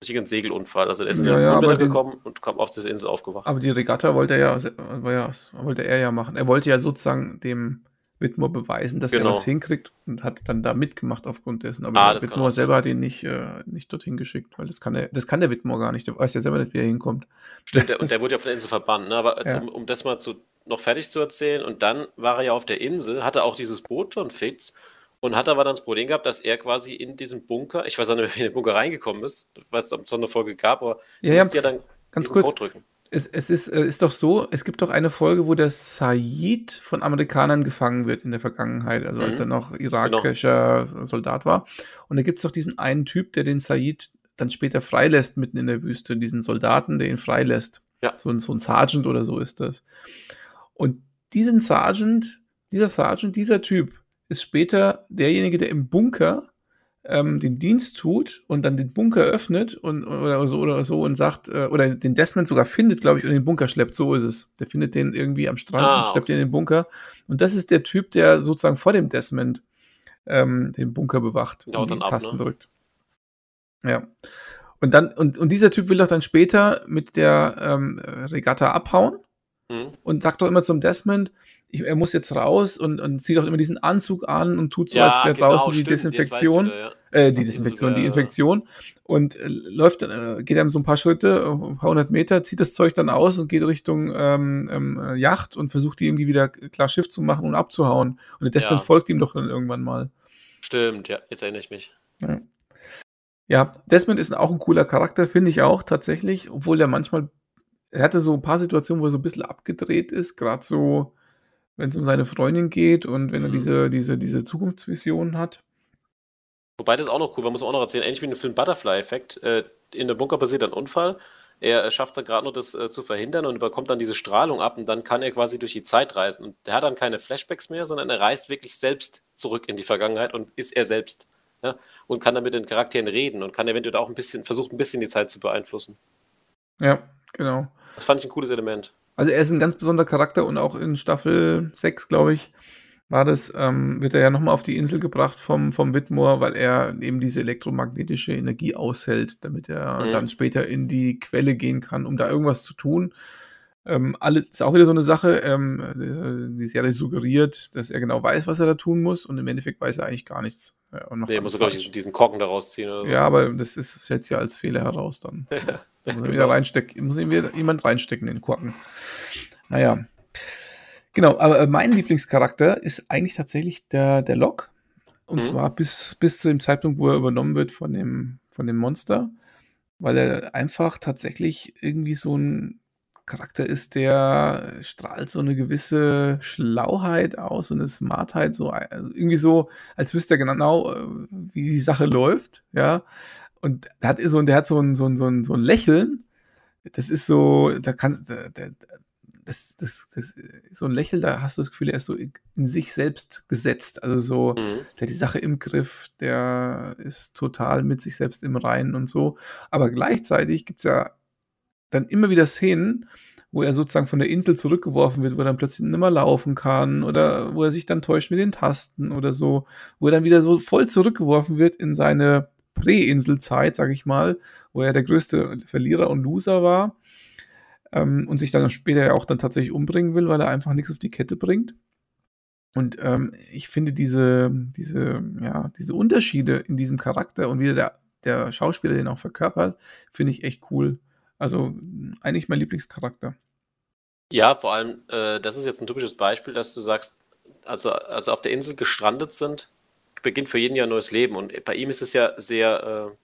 richtigen Segelunfall. Also der ist ja, ja, gekommen und kam auf der Insel aufgewacht. Aber die Regatta wollte er ja, ja, wollte er ja machen. Er wollte ja sozusagen dem Whitmore beweisen, dass genau. er was hinkriegt und hat dann da mitgemacht aufgrund dessen. Aber ah, Whitmore selber hat ihn nicht, äh, nicht dorthin geschickt, weil das kann, der, das kann der Whitmore gar nicht. Der weiß ja selber nicht, wie er hinkommt. Stimmt, der, und der wurde ja von der Insel verbannt. Ne? Aber ja. um, um, das mal zu, noch fertig zu erzählen, und dann war er ja auf der Insel, hatte auch dieses Boot schon fix und hat aber dann das Problem gehabt, dass er quasi in diesem Bunker, ich weiß auch nicht, wie er in den Bunker reingekommen ist, was es so eine Folge gab, aber ja, ja, ja dann ganz kurz. drücken. Es, es ist, äh, ist doch so, es gibt doch eine Folge, wo der Said von Amerikanern gefangen wird in der Vergangenheit, also mhm. als er noch irakischer genau. Soldat war. Und da gibt es doch diesen einen Typ, der den Said dann später freilässt mitten in der Wüste, diesen Soldaten, der ihn freilässt. Ja. So, ein, so ein Sergeant oder so ist das. Und diesen Sergeant, dieser Sergeant, dieser Typ, ist später derjenige, der im Bunker ähm, den Dienst tut und dann den Bunker öffnet und oder so oder so und sagt, äh, oder den Desmond sogar findet, glaube ich, und in den Bunker schleppt. So ist es. Der findet den irgendwie am Strand ah, und schleppt okay. ihn in den Bunker. Und das ist der Typ, der sozusagen vor dem Desmond ähm, den Bunker bewacht und die Tasten ne? drückt. Ja. Und dann, und, und dieser Typ will doch dann später mit der ähm, Regatta abhauen mhm. und sagt doch immer zum Desmond, ich, er muss jetzt raus und, und zieht auch immer diesen Anzug an und tut so, ja, als wäre genau, draußen die stimmt, Desinfektion, wieder, ja. äh, die Desinfektion, sogar, die Infektion und äh, läuft, äh, geht dann so ein paar Schritte, ein paar hundert Meter, zieht das Zeug dann aus und geht Richtung ähm, ähm, Yacht und versucht die irgendwie wieder klar Schiff zu machen und abzuhauen. Und der Desmond ja. folgt ihm doch dann irgendwann mal. Stimmt, ja, jetzt erinnere ich mich. Ja. Ja, Desmond ist auch ein cooler Charakter, finde ich auch tatsächlich, obwohl er manchmal, er hatte so ein paar Situationen, wo er so ein bisschen abgedreht ist, gerade so, wenn es um seine Freundin geht und wenn er mhm. diese, diese, diese Zukunftsvision hat. Wobei das auch noch cool, man muss auch noch erzählen, ähnlich wie im Film Butterfly-Effekt, äh, in der Bunker passiert ein Unfall, er schafft es gerade nur, das äh, zu verhindern und bekommt dann diese Strahlung ab und dann kann er quasi durch die Zeit reisen. Und der hat dann keine Flashbacks mehr, sondern er reist wirklich selbst zurück in die Vergangenheit und ist er selbst. Ja? Und kann dann mit den Charakteren reden und kann eventuell auch ein bisschen, versucht ein bisschen die Zeit zu beeinflussen. Ja, genau. Das fand ich ein cooles Element. Also er ist ein ganz besonderer Charakter und auch in Staffel 6, glaube ich, war das, ähm, wird er ja nochmal auf die Insel gebracht vom, vom Whitmore, weil er eben diese elektromagnetische Energie aushält, damit er mhm. dann später in die Quelle gehen kann, um da irgendwas zu tun. Ähm, alle, ist auch wieder so eine Sache, ähm, äh, die Serie suggeriert, dass er genau weiß, was er da tun muss und im Endeffekt weiß er eigentlich gar nichts. Ja, und nee, muss er, glaube ich, diesen Korken da rausziehen. Oder so. Ja, aber das ist, sich ja als Fehler heraus dann. muss, er wieder reinstecken, muss wieder jemand reinstecken in den Korken. Naja. Genau, aber mein Lieblingscharakter ist eigentlich tatsächlich der, der Locke. Und mhm. zwar bis, bis zu dem Zeitpunkt, wo er übernommen wird von dem, von dem Monster, weil er einfach tatsächlich irgendwie so ein Charakter ist, der strahlt so eine gewisse Schlauheit aus, so eine Smartheit, so also irgendwie so, als wüsste er genau, äh, wie die Sache läuft, ja. Und der hat so, der hat so ein, so ein, so ein, so ein Lächeln. Das ist so, da kannst, der, der, das, das, das, so ein Lächeln, da hast du das Gefühl, er ist so in sich selbst gesetzt. Also so, mhm. der hat die Sache im Griff, der ist total mit sich selbst im Reinen und so. Aber gleichzeitig gibt es ja dann immer wieder Szenen, wo er sozusagen von der Insel zurückgeworfen wird, wo er dann plötzlich nicht mehr laufen kann oder wo er sich dann täuscht mit den Tasten oder so, wo er dann wieder so voll zurückgeworfen wird in seine Prä-Inselzeit, sag ich mal, wo er der größte Verlierer und Loser war ähm, und sich dann später ja auch dann tatsächlich umbringen will, weil er einfach nichts auf die Kette bringt. Und ähm, ich finde diese, diese, ja, diese Unterschiede in diesem Charakter und wie der, der Schauspieler den auch verkörpert, finde ich echt cool. Also eigentlich mein Lieblingscharakter. Ja, vor allem, äh, das ist jetzt ein typisches Beispiel, dass du sagst, also, also auf der Insel gestrandet sind, beginnt für jeden ja ein neues Leben. Und bei ihm ist es ja sehr, äh,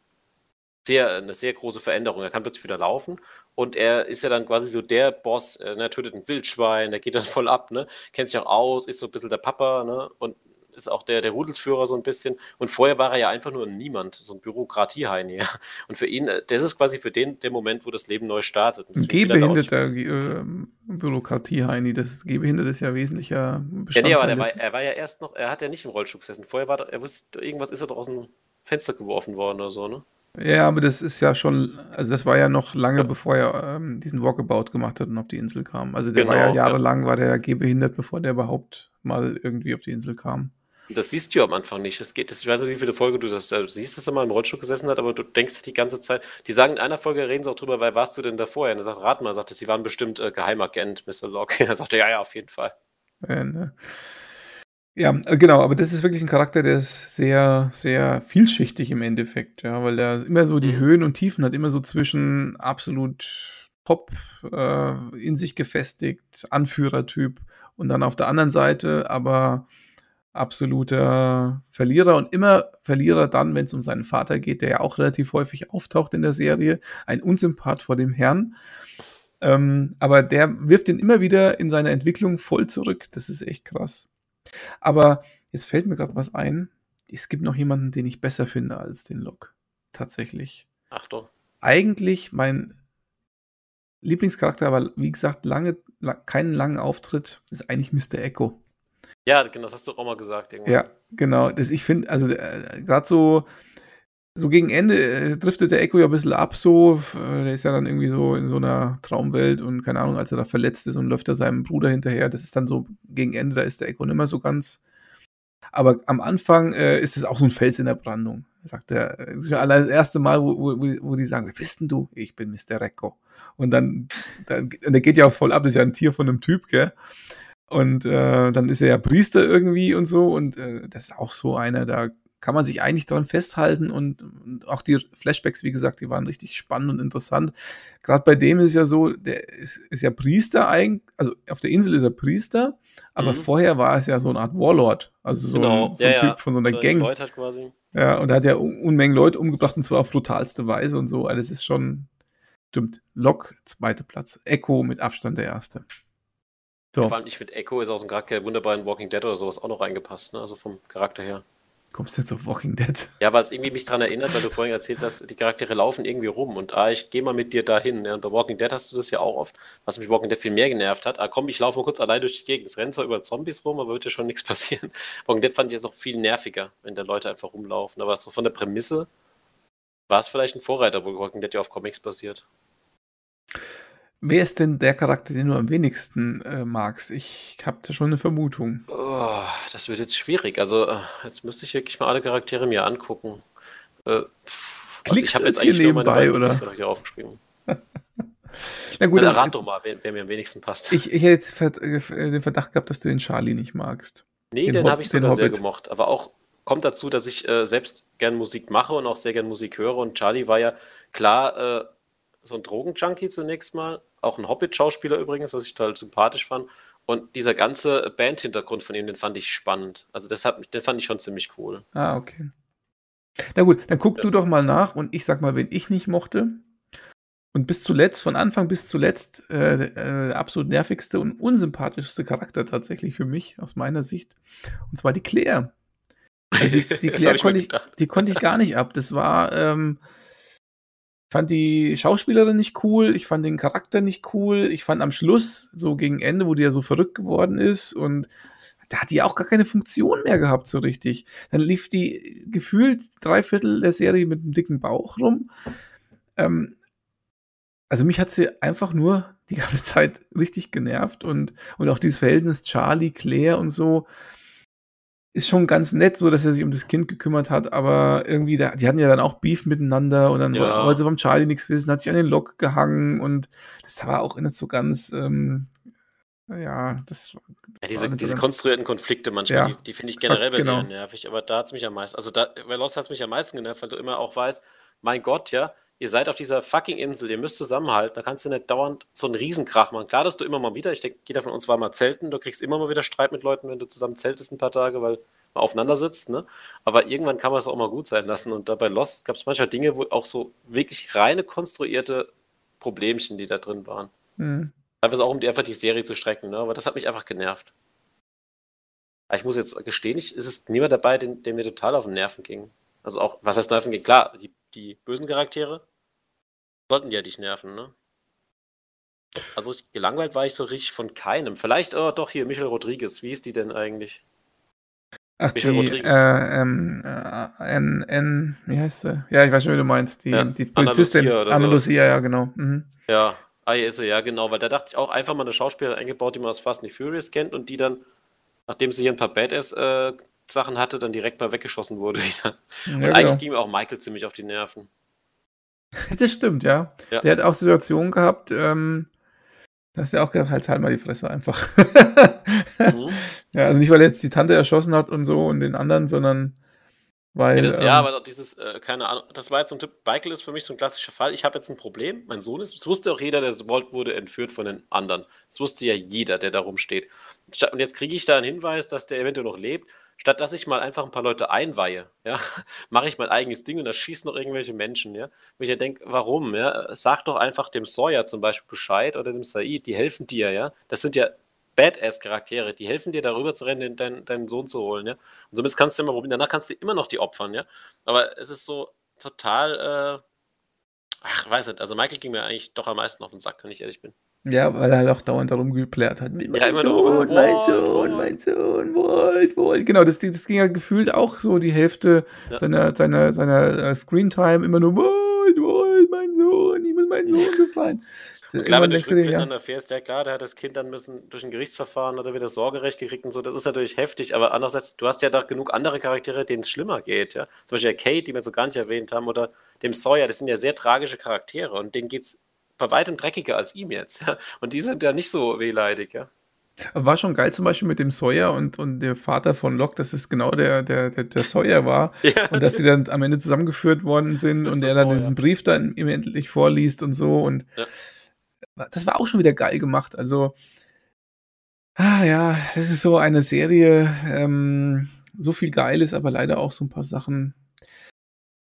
sehr, eine sehr große Veränderung. Er kann plötzlich wieder laufen und er ist ja dann quasi so der Boss, äh, er tötet ein Wildschwein, der geht dann voll ab, ne? kennt sich auch aus, ist so ein bisschen der Papa ne? und ist auch der, der Rudelsführer so ein bisschen. Und vorher war er ja einfach nur Niemand, so ein Bürokratieheini. Ja. Und für ihn, äh, das ist quasi für den der Moment, wo das Leben neu startet. Ein gehbehinderter äh, Bürokratieheini, das Gehbehindert ist ja wesentlicher Bestandteil. Ja, nee, aber war, er war ja erst noch, er hat ja nicht im Rollstuhl gesessen. Vorher war er wusste, irgendwas ist er doch aus dem Fenster geworfen worden oder so, ne? Ja, aber das ist ja schon, also das war ja noch lange, ja. bevor er ähm, diesen Walkabout gemacht hat und auf die Insel kam. Also der genau, war ja genau, jahrelang, ja. war der gehbehindert, bevor der überhaupt mal irgendwie auf die Insel kam. Das siehst du am Anfang nicht. Es geht, ich weiß nicht, wie viele Folge du das du siehst, dass er mal im Rollstuhl gesessen hat, aber du denkst die ganze Zeit. Die sagen in einer Folge, reden sie auch drüber, weil warst du denn da vorher? Und er sagt, rat mal, sagt sie waren bestimmt äh, Geheimagent, Mr. Locke. Er sagte, ja, ja, auf jeden Fall. Ja, ne? Ja, äh, genau, aber das ist wirklich ein Charakter, der ist sehr, sehr vielschichtig im Endeffekt, ja, weil er immer so die mhm. Höhen und Tiefen hat, immer so zwischen absolut top äh, in sich gefestigt, Anführertyp und dann auf der anderen Seite aber absoluter Verlierer und immer Verlierer dann, wenn es um seinen Vater geht, der ja auch relativ häufig auftaucht in der Serie, ein Unsympath vor dem Herrn. Ähm, aber der wirft ihn immer wieder in seiner Entwicklung voll zurück. Das ist echt krass. Aber jetzt fällt mir gerade was ein. Es gibt noch jemanden, den ich besser finde als den Lok. Tatsächlich. Achtung. Eigentlich mein Lieblingscharakter, aber wie gesagt, lange, lang, keinen langen Auftritt, ist eigentlich Mr. Echo. Ja, genau, das hast du auch mal gesagt. Irgendwann. Ja, genau. Das, ich finde, also äh, gerade so, so gegen Ende äh, driftet der Echo ja ein bisschen ab, so. Äh, der ist ja dann irgendwie so in so einer Traumwelt und keine Ahnung, als er da verletzt ist und läuft er seinem Bruder hinterher. Das ist dann so gegen Ende, da ist der Echo nicht mehr so ganz. Aber am Anfang äh, ist es auch so ein Fels in der Brandung. Sagt er, das ist ja das erste Mal, wo, wo, wo die sagen, wer bist denn du? Ich bin Mr. Echo. Und dann, dann, der geht ja auch voll ab, das ist ja ein Tier von einem Typ, gell? Und äh, dann ist er ja Priester irgendwie und so. Und äh, das ist auch so einer, da kann man sich eigentlich dran festhalten. Und, und, auch die Flashbacks, wie gesagt, die waren richtig spannend und interessant. Gerade bei dem ist ja so, der ist, ist ja Priester eigentlich, also auf der Insel ist er Priester, aber mhm. vorher war es ja so eine Art Warlord. Also so genau. ein, so ein ja, Typ ja. von so einer Gang. Hat quasi. Ja, und er hat ja Unmengen Leute umgebracht und zwar auf brutalste Weise und so. Also das ist schon, stimmt. Lok, zweiter Platz. Echo mit Abstand der erste. So. Ja, vor allem, ich finde, Echo ist aus dem Charakter wunderbar in Walking Dead oder sowas auch noch reingepasst, ne? Also vom Charakter her. Kommst du jetzt auf Walking Dead? Ja, weil es irgendwie mich daran erinnert, weil du vorhin erzählt hast, die Charaktere laufen irgendwie rum und ah, ich gehe mal mit dir dahin. Ja, und bei Walking Dead hast du das ja auch oft, was mich Walking Dead viel mehr genervt hat. Ah, komm, ich laufe mal kurz allein durch die Gegend. Es rennt zwar über Zombies rum, aber wird ja schon nichts passieren. Walking Dead fand ich jetzt noch viel nerviger, wenn da Leute einfach rumlaufen. Aber so von der Prämisse war es vielleicht ein Vorreiter, wo Walking Dead ja auf Comics basiert. Wer ist denn der Charakter, den du am wenigsten äh, magst? Ich habe da schon eine Vermutung. Oh, das wird jetzt schwierig. Also, äh, jetzt müsste ich wirklich mal alle Charaktere mir angucken. Äh, pff, also ich habe jetzt hier nebenbei, oder? Hier aufgeschrieben. Na gut, dann rat doch mal, wer, wer, mir am wenigsten passt. Ich, ich hätte jetzt äh, den Verdacht gehabt, dass du den Charlie nicht magst. Nee, den, den habe ich sogar sehr gemocht. Aber auch kommt dazu, dass ich äh, selbst gern Musik mache und auch sehr gern Musik höre. Und Charlie war ja klar äh, so ein Drogenjunkie zunächst mal auch ein Hobbit-Schauspieler übrigens, was ich total sympathisch fand. Und dieser ganze Bandhintergrund von ihm, den fand ich spannend. Also das hat, den fand ich schon ziemlich cool. Ah, okay. Na gut, dann guck ja. du doch mal nach und ich sag mal, wen ich nicht mochte. Und bis zuletzt, von Anfang bis zuletzt, äh, äh, absolut nervigste und unsympathischste Charakter tatsächlich für mich, aus meiner Sicht. Und zwar die Claire. Also die, die Claire konnte ich, die konnte ich gar nicht ab. Das war, ähm, fand die Schauspielerin nicht cool, ich fand den Charakter nicht cool, ich fand am Schluss, so gegen Ende, wo die ja so verrückt geworden ist und da hat die auch gar keine Funktion mehr gehabt, so richtig. Dann lief die gefühlt drei Viertel der Serie mit einem dicken Bauch rum. Ähm, also mich hat sie einfach nur die ganze Zeit richtig genervt und, und auch dieses Verhältnis Charlie, Claire und so ist schon ganz nett, so dass er sich um das Kind gekümmert hat, aber irgendwie, da, die hatten ja dann auch Beef miteinander und dann ja. wollte sie vom Charlie nichts wissen, hat sich an den Lock gehangen und das war auch nicht so ganz, ähm, ja, das. das ja, diese, diese ganz, konstruierten Konflikte manchmal, ja, die, die finde ich generell bei genau. sehr nervig, aber da hat es mich am meisten, also da, bei Lost hat es mich am meisten genervt, weil du immer auch weißt, mein Gott, ja, ihr seid auf dieser fucking Insel, ihr müsst zusammenhalten, da kannst du nicht dauernd so einen Riesenkrach machen. Klar, dass du immer mal wieder, ich denke, jeder von uns war mal zelten, du kriegst immer mal wieder Streit mit Leuten, wenn du zusammen zeltest ein paar Tage, weil man aufeinander sitzt, ne? Aber irgendwann kann man es auch mal gut sein lassen. Und dabei Lost gab es manchmal Dinge, wo auch so wirklich reine konstruierte Problemchen, die da drin waren. Mhm. Teilweise auch, um die, einfach die Serie zu strecken, ne? Aber das hat mich einfach genervt. Aber ich muss jetzt gestehen, ich, ist es niemand dabei, der mir total auf den Nerven ging. Also auch, was heißt Nerven ging? Klar, die, die bösen Charaktere, sollten ja dich nerven, ne? Also gelangweilt war ich so richtig von keinem. Vielleicht, oh, doch hier, Michel Rodriguez. Wie ist die denn eigentlich? Ach, Michel die, Rodriguez. Äh, ähm, äh, N, N, wie heißt sie? Ja, ich weiß schon, wie du meinst. Die, ja, die Polizistin. Anna Lucia, ja, genau. Mhm. Ja, ah, hier ist sie, ja, genau. Weil da dachte ich auch einfach mal eine Schauspielerin eingebaut, die man aus Fast and Furious kennt und die dann, nachdem sie hier ein paar Badass-Sachen äh, hatte, dann direkt mal weggeschossen wurde wieder. Ja, und genau. eigentlich ging mir auch Michael ziemlich auf die Nerven. Das stimmt, ja. ja. Der hat auch Situationen gehabt, ähm, da hast du ja auch gedacht, halt, halt mal die Fresse einfach. mhm. Ja, also nicht, weil er jetzt die Tante erschossen hat und so und den anderen, sondern weil. Ja, das, ähm, ja aber dieses, äh, keine Ahnung, das war jetzt so ein Tipp. Michael ist für mich so ein klassischer Fall. Ich habe jetzt ein Problem, mein Sohn ist, das wusste auch jeder, der Walt wurde entführt von den anderen. Das wusste ja jeder, der da rumsteht. Und jetzt kriege ich da einen Hinweis, dass der eventuell noch lebt statt dass ich mal einfach ein paar Leute einweihe, ja, mache ich mein eigenes Ding und da schießen noch irgendwelche Menschen, ja. Wenn ich ja denke, warum, ja? Sag doch einfach dem Sawyer zum Beispiel Bescheid oder dem Said, die helfen dir, ja. Das sind ja Badass-Charaktere, die helfen dir darüber zu rennen, deinen, deinen Sohn zu holen, ja. Und somit kannst du immer probieren, danach kannst du immer noch die opfern, ja. Aber es ist so total, äh, ach, weiß nicht, also Michael ging mir eigentlich doch am meisten auf den Sack, wenn ich ehrlich bin. Ja, weil er halt auch dauernd darum geplärt hat. Mein ja, immer Sohn, nur, mein Sohn, mein Sohn, Walt, Walt. Genau, das, das ging ja gefühlt auch so die Hälfte ja. seiner, seiner, seiner äh, Screentime immer nur Walt, Walt, mein Sohn, ich muss meinen Sohn gefallen. Und klar, wenn du miteinander ja. fährst, ja klar, da hat das Kind dann müssen durch ein Gerichtsverfahren oder wieder Sorgerecht gekriegt und so, das ist natürlich heftig, aber andererseits, du hast ja da genug andere Charaktere, denen es schlimmer geht, ja. Zum Beispiel der Kate, die wir so gar nicht erwähnt haben, oder dem Sawyer, das sind ja sehr tragische Charaktere und denen geht es bei weitem dreckiger als ihm jetzt. Und die sind ja nicht so wehleidig, ja. War schon geil zum Beispiel mit dem Sawyer und, und der Vater von Locke, dass es genau der, der, der, der Sawyer war. ja, und dass sie dann am Ende zusammengeführt worden sind und er dann Sawyer. diesen Brief dann ihm endlich vorliest und so. Und ja. das war auch schon wieder geil gemacht. Also, ah ja, das ist so eine Serie, ähm, so viel Geiles, aber leider auch so ein paar Sachen,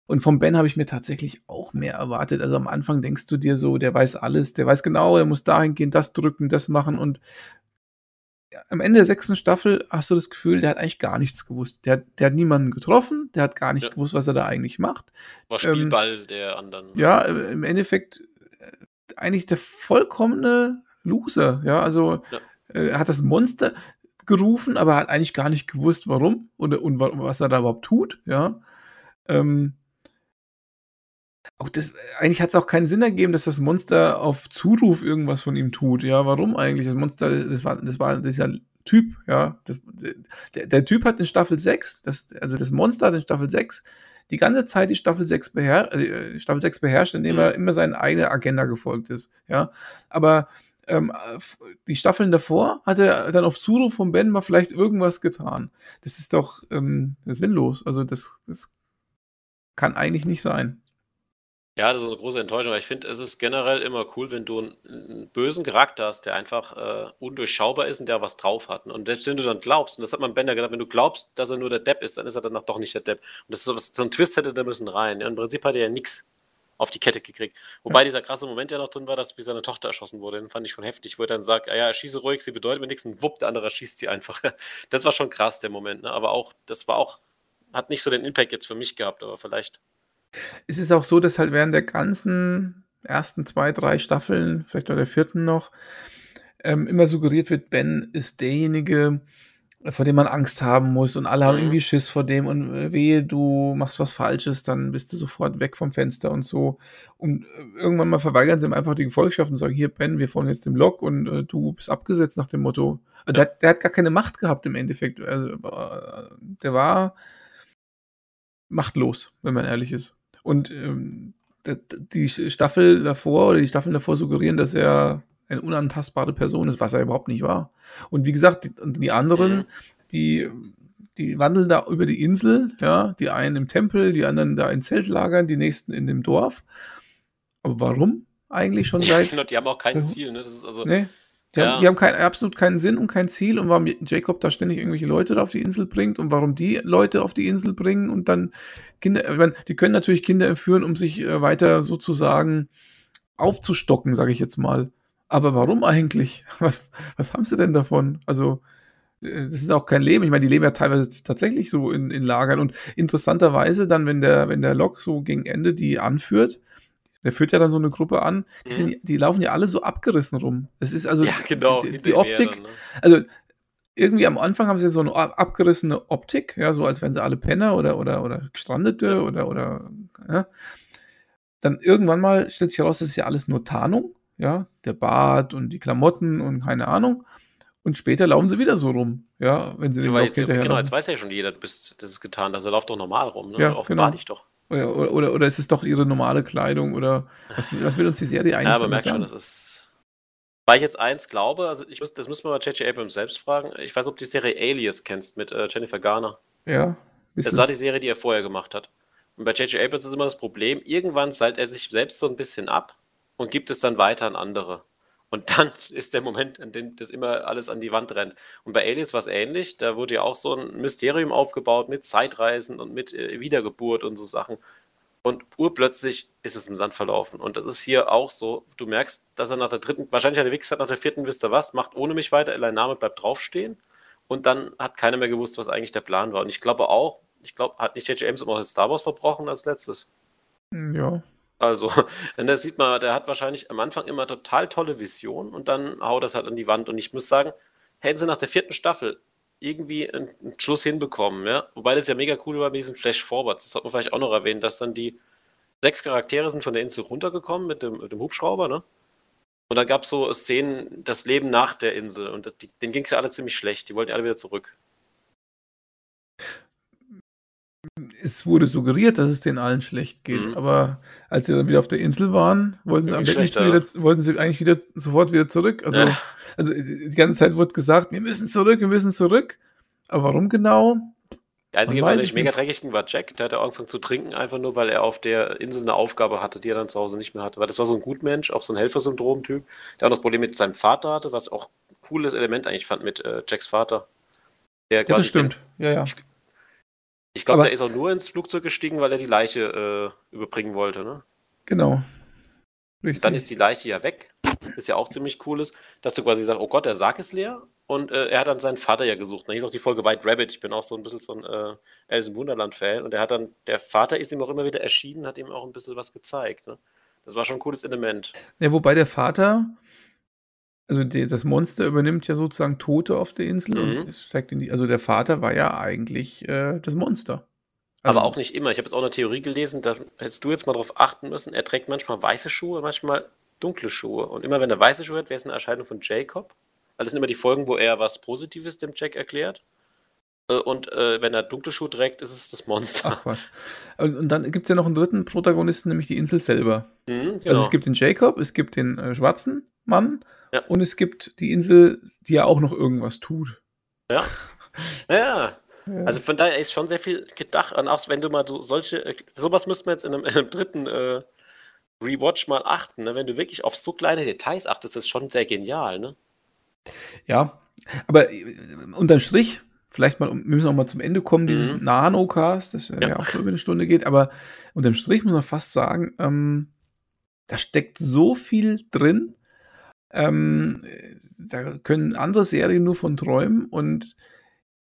und vom Ben habe ich mir tatsächlich auch mehr erwartet. Also am Anfang denkst du dir so, der weiß alles, der weiß genau, er muss dahin gehen, das drücken, das machen. Und am Ende der sechsten Staffel hast du das Gefühl, der hat eigentlich gar nichts gewusst. Der, der hat niemanden getroffen, der hat gar nicht ja. gewusst, was er da eigentlich macht. War Spielball ähm, der anderen. Ja, im Endeffekt äh, eigentlich der vollkommene Loser. Ja, also ja. Äh, hat das Monster gerufen, aber hat eigentlich gar nicht gewusst, warum und, und was er da überhaupt tut. Ja. Ähm, auch das, eigentlich hat es auch keinen Sinn ergeben, dass das Monster auf Zuruf irgendwas von ihm tut. Ja, warum eigentlich? Das Monster, das war, das war, das ist ja Typ, ja. Das, der, der Typ hat in Staffel 6, das, also das Monster hat in Staffel 6 die ganze Zeit die Staffel 6, beher äh, Staffel 6 beherrscht, indem mhm. er immer seine eigene Agenda gefolgt ist, ja. Aber ähm, die Staffeln davor hat er dann auf Zuruf von Ben mal vielleicht irgendwas getan. Das ist doch ähm, sinnlos. Also das, das kann eigentlich nicht sein. Ja, das ist 'ne große Enttäuschung, aber ich finde, es ist generell immer cool, wenn du 'n 'n bösen Charakter hast, der einfach, äh, undurchschaubar ist und der was drauf hat? Und selbst wenn du dann glaubst und das hat man Ben ja gesagt, wenn du glaubst, dass er nur der Depp ist, dann ist er danach doch nicht der Depp. Und das ist so so 'n Twist hätte da müssen rein, ja? Im Prinzip hat er ja nix auf die Kette gekriegt. Wobei Ja. dieser krasse Moment ja noch drin war, dass wie seine Tochter erschossen wurde. Den fand ich schon heftig, wo er dann sagt: „Ah ja, erschieße ruhig, sie bedeutet mir nix“, und wupp, der andere erschießt sie einfach. Das war schon krass, der Moment, ne? Aber auch das war auch hat nicht so den Impact jetzt für mich gehabt, aber vielleicht Es ist auch so, dass halt während der ganzen ersten 2, 3 Staffeln, vielleicht auch der 4. noch, ähm, immer suggeriert wird, Ben ist derjenige, vor dem man Angst haben muss und alle haben Mhm. irgendwie Schiss vor dem und, äh, wehe, du machst was Falsches, dann bist du sofort weg vom Fenster und so. Und, äh, irgendwann mal verweigern sie ihm einfach die Gefolgschaft und sagen: „Hier, Ben, wir folgen jetzt dem Log und, äh, du bist abgesetzt“, nach dem Motto. Äh, der der hat gar keine Macht gehabt im Endeffekt. Also, äh, der war machtlos, wenn man ehrlich ist. Und, ähm, die Staffel davor oder die Staffeln davor suggerieren, dass er eine unantastbare Person ist, was er überhaupt nicht war. Und wie gesagt, d und die anderen, die die wandeln da über die Insel, ja, die einen im Tempel, die anderen da in Zeltlagern, die nächsten in dem Dorf. Aber warum eigentlich schon seit die haben auch kein Ziel, ne? Das ist also ne, die haben ja. die haben kein absolut keinen Sinn und kein Ziel und warum Jacob da ständig irgendwelche Leute auf die Insel bringt und warum die Leute auf die Insel bringen und dann Kinder meine, die können natürlich Kinder entführen, um sich, äh, weiter sozusagen aufzustocken, sage ich jetzt mal. Aber warum eigentlich? Was was haben sie denn davon? Also, äh, das ist auch kein Leben. Ich meine, die leben ja teilweise tatsächlich so in in Lagern und interessanterweise dann, wenn der wenn der Log so gegen Ende die anführt der führt ja dann so 'ne Gruppe an, die sind Mhm. die laufen ja alle so abgerissen rum. Es ist also Ja, genau, die her Optik dann, ne? also, irgendwie am Anfang haben sie so 'ne a abgerissene Optik, ja, so als wären sie alle Penner oder oder oder Gestrandete Ja. oder oder ja. Dann irgendwann mal stellt sich heraus, das ist ja alles nur Tarnung, ja, der Bart und die Klamotten und keine Ahnung. Und später laufen sie wieder so rum, ja, wenn sie Ja, Log jetzt genau, jetzt weiß ja schon jeder, du bist das ist getan. Also, lauf doch normal rum, ne? Ja, Offenbar genau. dich doch. Oder oder oder oder ist es doch ihre normale Kleidung oder was will was will uns die Serie Ja, eigentlich man damit merkt schon, sagen? das ist weil ich jetzt eins glaube, also, ich muss das müssen wir mal J. J. Abrams selbst fragen. Ich weiß ob du die Serie Alias kennst mit, äh, Jennifer Garner. Ja, Das war die Serie, die er vorher gemacht hat. Und bei J. J. Abrams ist immer das Problem, irgendwann seilt er sich selbst so 'n bisschen ab und gibt es dann weiter an andere. Und dann ist der Moment, an dem das immer alles an die Wand rennt. Und bei Alias war's ähnlich. Da wurde ja auch so 'n Mysterium aufgebaut mit Zeitreisen und mit, äh, Wiedergeburt und so Sachen. Und urplötzlich ist es im Sand verlaufen. Und das ist hier auch so. Du merkst, dass er nach der 3. wahrscheinlich hat er gesagt, nach der 4. wisst ihr was, macht ohne mich weiter, Eli Name bleibt draufstehen. Und dann hat keiner mehr gewusst, was eigentlich der Plan war. Und ich glaube auch ich glaube, hat nicht J. J. Abrams auch Star Wars verbrochen als Letztes? Hm, ja. Also, und da sieht man, der hat wahrscheinlich am Anfang immer total tolle Visionen und dann haut er's halt an die Wand. Und ich muss sagen, hätten sie nach der 4. Staffel irgendwie 'n 'n Schluss hinbekommen, ja? Wobei das ja mega cool war mit diesen Flash-Forwards. Das sollte man vielleicht auch noch erwähnen, dass dann die 6 Charaktere sind von der Insel runtergekommen mit dem mit dem Hubschrauber, ne? Und dann gab's so Szenen, das Leben nach der Insel und d denen ging's ja alle ziemlich schlecht. Die wollten alle wieder zurück. Es wurde suggeriert, dass es denen allen schlecht geht, Mhm. aber als sie dann wieder auf der Insel waren, wollten sie am Irgendwie nicht wieder wollten sie eigentlich wieder sofort wieder zurück. Also Ja. also, die die ganze Zeit wurde gesagt: „Wir müssen zurück, wir müssen zurück.“ Aber warum genau? Der Einzige, der sich mega dreckig ging, war Jack. Der hat ja angefangen zu trinken, einfach nur, weil er auf der Insel 'ne Aufgabe hatte, die er dann zu Hause nicht mehr hatte. Weil das war so 'n Gutmensch, auch so 'n Helfersyndrom-Typ, der auch das Problem mit seinem Vater hatte, was auch cooles Element eigentlich fand mit, äh, Jacks Vater. Der Ja, das quasi den stimmt. Ja, ja. Ich glaube, der ist auch nur ins Flugzeug gestiegen, weil er die Leiche, äh, überbringen wollte, ne? Genau. Und dann Richtig. ist die Leiche ja weg, was ja auch ziemlich cool ist, dass du quasi sagst: „Oh Gott, der Sarg ist leer.“ Und, äh, er hat dann seinen Vater ja gesucht. Da hieß auch die Folge White Rabbit. Ich bin auch so 'n bisschen so 'n, äh, Alice im Wunderland-Fan. Und er hat dann der Vater ist ihm auch immer wieder erschienen, hat ihm auch 'n bisschen was gezeigt, ne? Das war schon 'n cooles Element. Ja, wobei der Vater also, de das Monster übernimmt ja sozusagen Tote auf der Insel und Mhm. es steigt in die also, der Vater war ja eigentlich, äh, das Monster. Aber Also auch nicht immer. Ich habe jetzt auch 'ne Theorie gelesen, da hättest du jetzt mal drauf achten müssen. Er trägt manchmal weiße Schuhe, manchmal dunkle Schuhe. Und immer wenn er weiße Schuhe hat, wär's 'ne Erscheinung von Jacob. Weil das sind immer die Folgen, wo er was Positives dem Jack erklärt. Äh, und, äh, wenn er dunkle Schuhe trägt, ist es das Monster. Ach was. Und und dann gibt's ja noch 'n 3. Protagonisten, nämlich die Insel selber. Mhm, Also, es genau. gibt den Jacob, es gibt den, äh, schwarzen Mann Ja. und es gibt die Insel, die ja auch noch irgendwas tut. Ja. Ja. Ja. Also, von daher ist schon sehr viel gedacht und auch wenn du mal so solche äh, so was müsste man jetzt in 'nem in 'nem 3., äh, Rewatch mal achten, ne? Wenn du wirklich auf so kleine Details achtest, ist das schon sehr genial, ne? Ja, aber äh, unterm Strich, vielleicht mal, wir müssen auch mal zum Ende kommen, dieses Mhm. Nanocast, das ja, Ja. auch so über eine Stunde geht, aber unterm Strich muss man fast sagen, ähm, da steckt so viel drin. Ähm, äh, da können andere Serien nur von träumen und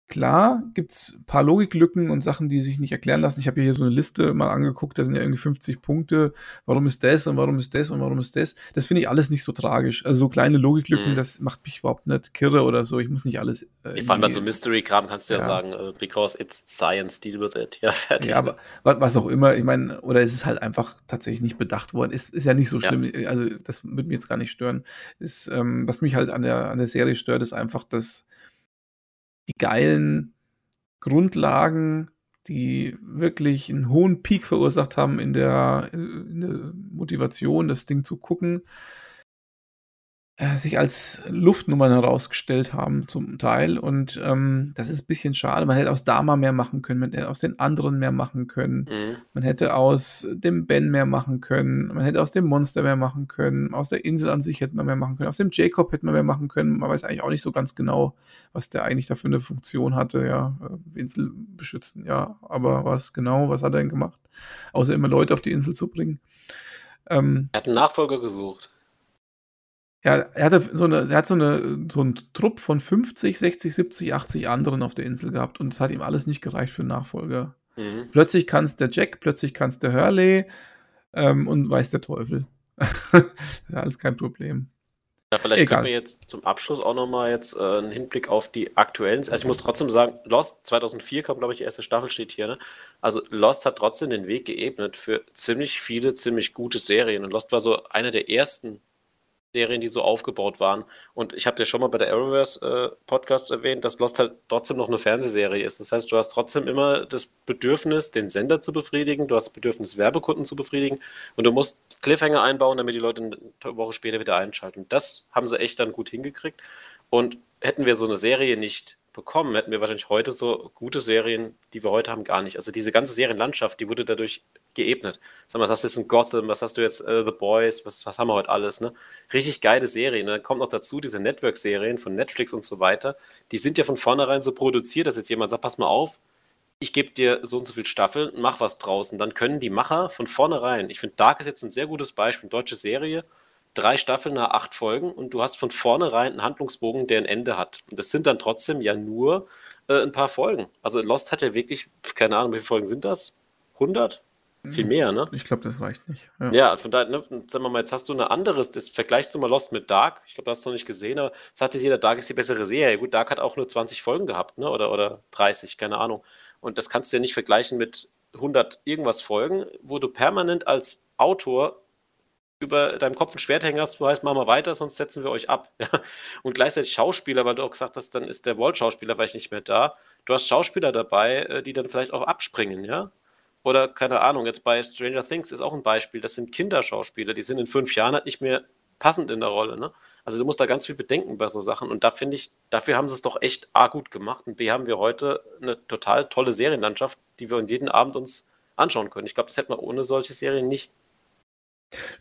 klar gibt's ein paar Logiklücken und Sachen, die sich nicht erklären lassen. Ich habe hier so eine Liste mal angeguckt, da sind ja irgendwie 50 Punkte. Warum ist das und warum ist das und warum ist das? Das finde ich alles nicht so tragisch. Also so kleine Logiklücken, Mhm. das macht mich überhaupt nicht kirre oder so. Ich muss nicht alles. Äh, Vor allem bei so Mystery-Kram kannst du ja, Ja. sagen, äh, because it's science, deal with it. Ja, fertig. Ja, aber wa- was auch immer, ich meine, oder ist es halt einfach tatsächlich nicht bedacht worden. Ist, ist ja nicht so Ja. schlimm. Also, das würde mich jetzt gar nicht stören. Ist, ähm, was mich halt an der, an der Serie stört, ist einfach, dass die geilen Grundlagen, die wirklich einen hohen Peak verursacht haben in der, in der Motivation, das Ding zu gucken, äh, sich als Luftnummern herausgestellt haben zum Teil. Und ähm, das ist ein bisschen schade. Man hätte aus Dama mehr machen können, man hätte aus den anderen mehr machen können. Mhm. Man hätte aus dem Ben mehr machen können. Man hätte aus dem Monster mehr machen können. Aus der Insel an sich hätte man mehr machen können. Aus dem Jacob hätte man mehr machen können. Man weiß eigentlich auch nicht so ganz genau, was der eigentlich da für eine Funktion hatte. Ja, äh, Insel beschützen, ja. Aber was genau, was hat er denn gemacht? Außer immer Leute auf die Insel zu bringen. Ähm, Er hat einen Nachfolger gesucht. Ja, er hatte so eine, er hat so eine, so einen Trupp von 50, 60, 70, 80 anderen auf der Insel gehabt und es hat ihm alles nicht gereicht für einen Nachfolger. Mhm. Plötzlich kann es der Jack, plötzlich kann es der Hurley ähm, und weiß der Teufel. ja, alles kein Problem. Ja, vielleicht Egal. können wir jetzt zum Abschluss auch nochmal jetzt äh, einen Hinblick auf die aktuellen. Also ich muss trotzdem sagen, Lost 2004 kam, glaube ich, die erste Staffel steht hier. Ne? Also Lost hat trotzdem den Weg geebnet für ziemlich viele, ziemlich gute Serien. Und Lost war so eine der ersten Serien, die so aufgebaut waren. Und ich habe dir schon mal bei der Arrowverse äh, Podcast erwähnt, dass Lost halt trotzdem noch eine Fernsehserie ist. Das heißt, du hast trotzdem immer das Bedürfnis, den Sender zu befriedigen, du hast das Bedürfnis, Werbekunden zu befriedigen und du musst Cliffhanger einbauen, damit die Leute eine Woche später wieder einschalten. Das haben sie echt dann gut hingekriegt. Und hätten wir so eine Serie nicht bekommen, hätten wir wahrscheinlich heute so gute Serien, die wir heute haben, gar nicht. Also diese ganze Serienlandschaft, die wurde dadurch geebnet. Sag mal, was hast du jetzt in Gotham, was hast du jetzt äh, The Boys, was, was haben wir heute alles, ne? Richtig geile Serien. Ne? Kommt noch dazu, diese Network-Serien von Netflix und so weiter, die sind ja von vornherein so produziert, dass jetzt jemand sagt, pass mal auf, ich gebe dir so und so viel Staffeln, mach was draußen. Dann können die Macher von vornherein, ich finde Dark ist jetzt ein sehr gutes Beispiel, deutsche Serie, drei Staffeln nach acht Folgen und du hast von vornherein einen Handlungsbogen, der ein Ende hat. Und das sind dann trotzdem ja nur äh, ein paar Folgen. Also Lost hat ja wirklich, keine Ahnung, wie viele Folgen sind das? 100? Viel mehr, ne? Ich glaube, das reicht nicht. Ja. Ja, von daher, ne, sagen wir mal, jetzt hast du eine anderes, das vergleichst du mal Lost mit Dark. Ich glaube, das hast du noch nicht gesehen, aber sagt jetzt jeder, Dark ist die bessere Serie. Gut, Dark hat auch nur 20 Folgen gehabt, ne? Oder, oder 30, keine Ahnung. Und das kannst du ja nicht vergleichen mit 100 irgendwas Folgen, wo du permanent als Autor über deinem Kopf ein Schwert hängen hast, du heißt, mach mal weiter, sonst setzen wir euch ab. Ja. Und gleichzeitig Schauspieler, weil du auch gesagt hast, dann ist der Walt-Schauspieler vielleicht nicht mehr da. Du hast Schauspieler dabei, äh, die dann vielleicht auch abspringen, ja. Oder keine Ahnung, jetzt bei Stranger Things ist auch ein Beispiel, das sind Kinderschauspieler, die sind in fünf Jahren halt nicht mehr passend in der Rolle. Ne? Also du musst da ganz viel bedenken bei so Sachen. Und da finde ich, dafür haben sie es doch echt A gut gemacht und B haben wir heute eine total tolle Serienlandschaft, die wir uns jeden Abend uns anschauen können. Ich glaube, das hätten wir ohne solche Serien nicht.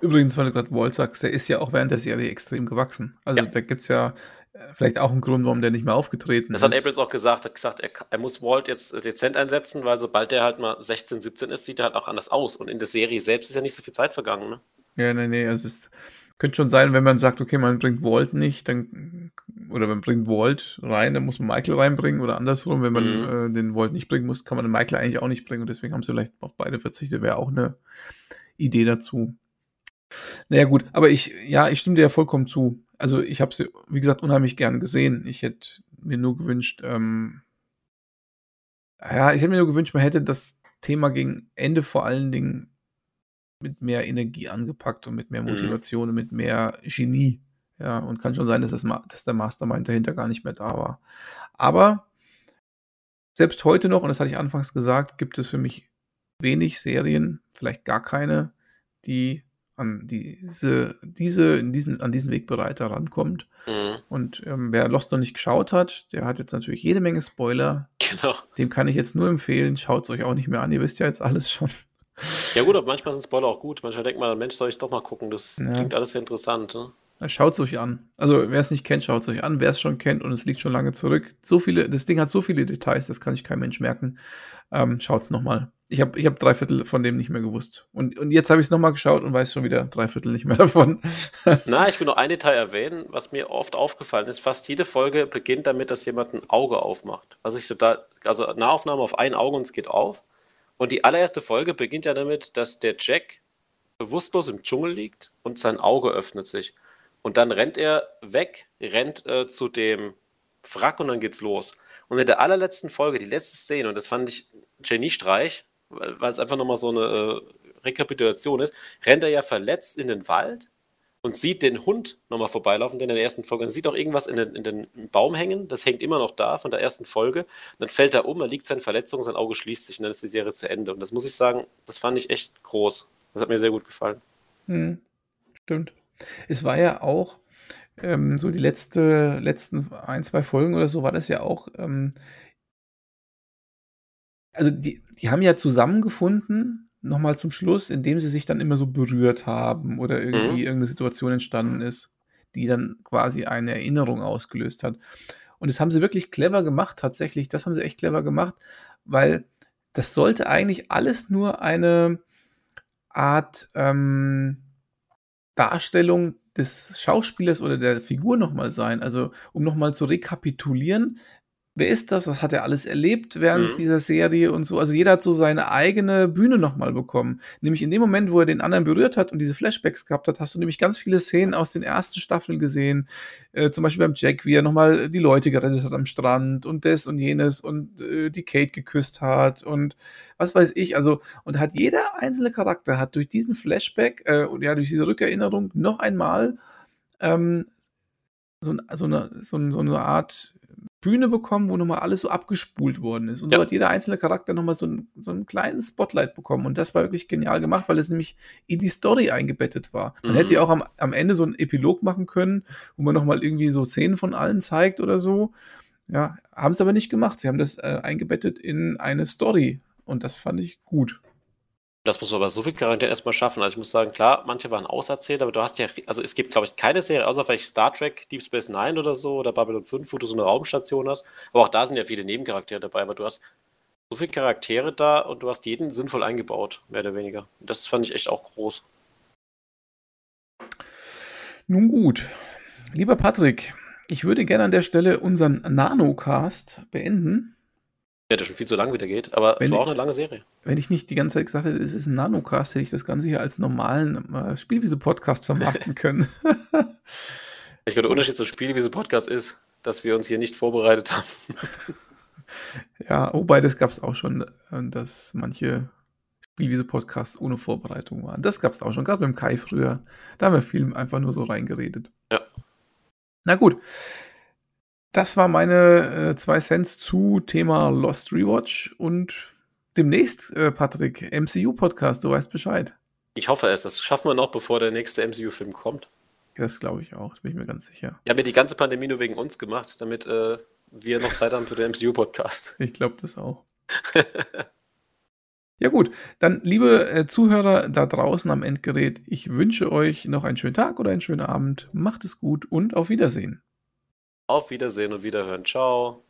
Übrigens, weil du gerade Walt sagst, der ist ja auch während der Serie extrem gewachsen. Also Ja. da gibt es ja äh, vielleicht auch einen Grund, warum der nicht mehr aufgetreten Das ist. hat Abrams auch gesagt, hat gesagt, er, er muss Walt jetzt dezent einsetzen, weil sobald der halt mal 16, 17 ist, sieht er halt auch anders aus. Und in der Serie selbst ist ja nicht so viel Zeit vergangen. Ne? Ja, nee, nee, also es könnte schon sein, wenn man sagt, okay, man bringt Walt nicht, dann oder man bringt Walt rein, dann muss man Michael reinbringen oder andersrum, wenn man Mhm. äh, den Walt nicht bringen muss, kann man den Michael eigentlich auch nicht bringen und deswegen haben sie vielleicht auf beide verzichtet, wäre auch eine Idee dazu. Naja, gut, aber ich, ja, ich stimme dir ja vollkommen zu. Also ich habe sie, wie gesagt, unheimlich gern gesehen. Ich hätte mir nur gewünscht, ähm, ja, ich hätte mir nur gewünscht, man hätte das Thema gegen Ende vor allen Dingen mit mehr Energie angepackt und mit mehr Mhm. Motivation und mit mehr Genie. Ja, und kann schon sein, dass, das, dass der Mastermind dahinter gar nicht mehr da war. Aber selbst heute noch, und das hatte ich anfangs gesagt, gibt es für mich wenig Serien, vielleicht gar keine, die an diese, diese, diesen, an diesen Wegbereiter rankommt. Mhm. Und ähm, wer Lost noch nicht geschaut hat, der hat jetzt natürlich jede Menge Spoiler. Genau. Dem kann ich jetzt nur empfehlen, schaut es euch auch nicht mehr an. Ihr wisst ja jetzt alles schon. Ja gut, aber manchmal sind Spoiler auch gut. Manchmal denkt man, Mensch, soll ich doch mal gucken. Das Ja. klingt alles sehr interessant. Ne? Schaut es euch an. Also, wer es nicht kennt, schaut es euch an. Wer es schon kennt und es liegt schon lange zurück, so viele, das Ding hat so viele Details, das kann sich kein Mensch merken. Ähm, Schaut es nochmal. Ich habe ich hab drei Viertel von dem nicht mehr gewusst. Und, und jetzt habe ich es nochmal geschaut und weiß schon wieder drei Viertel nicht mehr davon. Na, ich will noch ein Detail erwähnen, was mir oft aufgefallen ist. Fast jede Folge beginnt damit, dass jemand ein Auge aufmacht. Was ich so da, also Nahaufnahme auf ein Auge und es geht auf. Und die allererste Folge beginnt ja damit, dass der Jack bewusstlos im Dschungel liegt und sein Auge öffnet sich. Und dann rennt er weg, rennt äh, zu dem Wrack und dann geht's los. Und in der allerletzten Folge, die letzte Szene, und das fand ich Geniestreich, weil es einfach nochmal so eine äh, Rekapitulation ist, rennt er ja verletzt in den Wald und sieht den Hund nochmal vorbeilaufen, den in der ersten Folge. Und sieht auch irgendwas in den, in den Baum hängen, das hängt immer noch da von der ersten Folge. Und dann fällt er um, er liegt seine Verletzung, sein Auge schließt sich und dann ist die Serie zu Ende. Und das muss ich sagen, das fand ich echt groß. Das hat mir sehr gut gefallen. Hm, stimmt. Es war ja auch ähm, so die letzte, letzten ein, zwei Folgen oder so war das ja auch. Ähm, also die, die haben ja zusammengefunden, nochmal zum Schluss, indem sie sich dann immer so berührt haben oder irgendwie Mhm. irgendeine Situation entstanden ist, die dann quasi eine Erinnerung ausgelöst hat. Und das haben sie wirklich clever gemacht, tatsächlich. Das haben sie echt clever gemacht, weil das sollte eigentlich alles nur eine Art ähm, Darstellung des Schauspielers oder der Figur nochmal sein. Also, um nochmal zu rekapitulieren, wer ist das? Was hat er alles erlebt während Mhm. dieser Serie und so? Also, jeder hat so seine eigene Bühne nochmal bekommen. Nämlich in dem Moment, wo er den anderen berührt hat und diese Flashbacks gehabt hat, hast du nämlich ganz viele Szenen aus den ersten Staffeln gesehen. Äh, zum Beispiel beim Jack, wie er nochmal die Leute gerettet hat am Strand und das und jenes und äh, die Kate geküsst hat und was weiß ich. Also, und hat jeder einzelne Charakter hat durch diesen Flashback, äh, und ja, durch diese Rückerinnerung noch einmal ähm, so, so, eine, so, so eine Art Bühne bekommen, wo nochmal alles so abgespult worden ist. Und Ja. so hat jeder einzelne Charakter nochmal so, ein, so einen kleinen Spotlight bekommen. Und das war wirklich genial gemacht, weil es nämlich in die Story eingebettet war. Man Mhm. hätte ja auch am, am Ende so einen Epilog machen können, wo man nochmal irgendwie so Szenen von allen zeigt oder so. Ja, haben es aber nicht gemacht. Sie haben das äh, eingebettet in eine Story. Und das fand ich gut. Das muss man aber so viel Charakter erstmal schaffen. Also ich muss sagen, klar, manche waren auserzählt, aber du hast ja, also es gibt, glaube ich, keine Serie, außer vielleicht Star Trek, Deep Space Nine oder so, oder Babylon 5, wo du so eine Raumstation hast. Aber auch da sind ja viele Nebencharaktere dabei, aber du hast so viele Charaktere da und du hast jeden sinnvoll eingebaut, mehr oder weniger. Das fand ich echt auch groß. Nun gut. Lieber Patrick, ich würde gerne an der Stelle unseren Nanocast beenden. Ja, der schon viel zu lang wieder geht, aber es Wenn war ich- auch eine lange Serie. Wenn ich nicht die ganze Zeit gesagt hätte, es ist ein Nanocast, hätte ich das Ganze hier als normalen äh, Spielwiese-Podcast vermarkten können. Ich glaube, der Unterschied zum Spiel, wie dieser Podcast ist, dass wir uns hier nicht vorbereitet haben. ja, wobei das gab es auch schon, äh, dass manche Spielwiese-Podcasts ohne Vorbereitung waren. Das gab es auch schon, gerade beim Kai früher. Da haben wir viel einfach nur so reingeredet. Ja. Na gut. Das war meine äh, zwei Cents zu Thema Lost Rewatch und demnächst, äh, Patrick, MCU-Podcast, du weißt Bescheid. Ich hoffe es, das schaffen wir noch, bevor der nächste MCU-Film kommt. Das glaube ich auch, das bin ich mir ganz sicher. Wir haben ja die ganze Pandemie nur wegen uns gemacht, damit äh, wir noch Zeit haben für den MCU-Podcast. Ich glaube das auch. ja gut, dann liebe äh, Zuhörer da draußen am Endgerät, ich wünsche euch noch einen schönen Tag oder einen schönen Abend. Macht es gut und auf Wiedersehen. Auf Wiedersehen und Wiederhören. Ciao.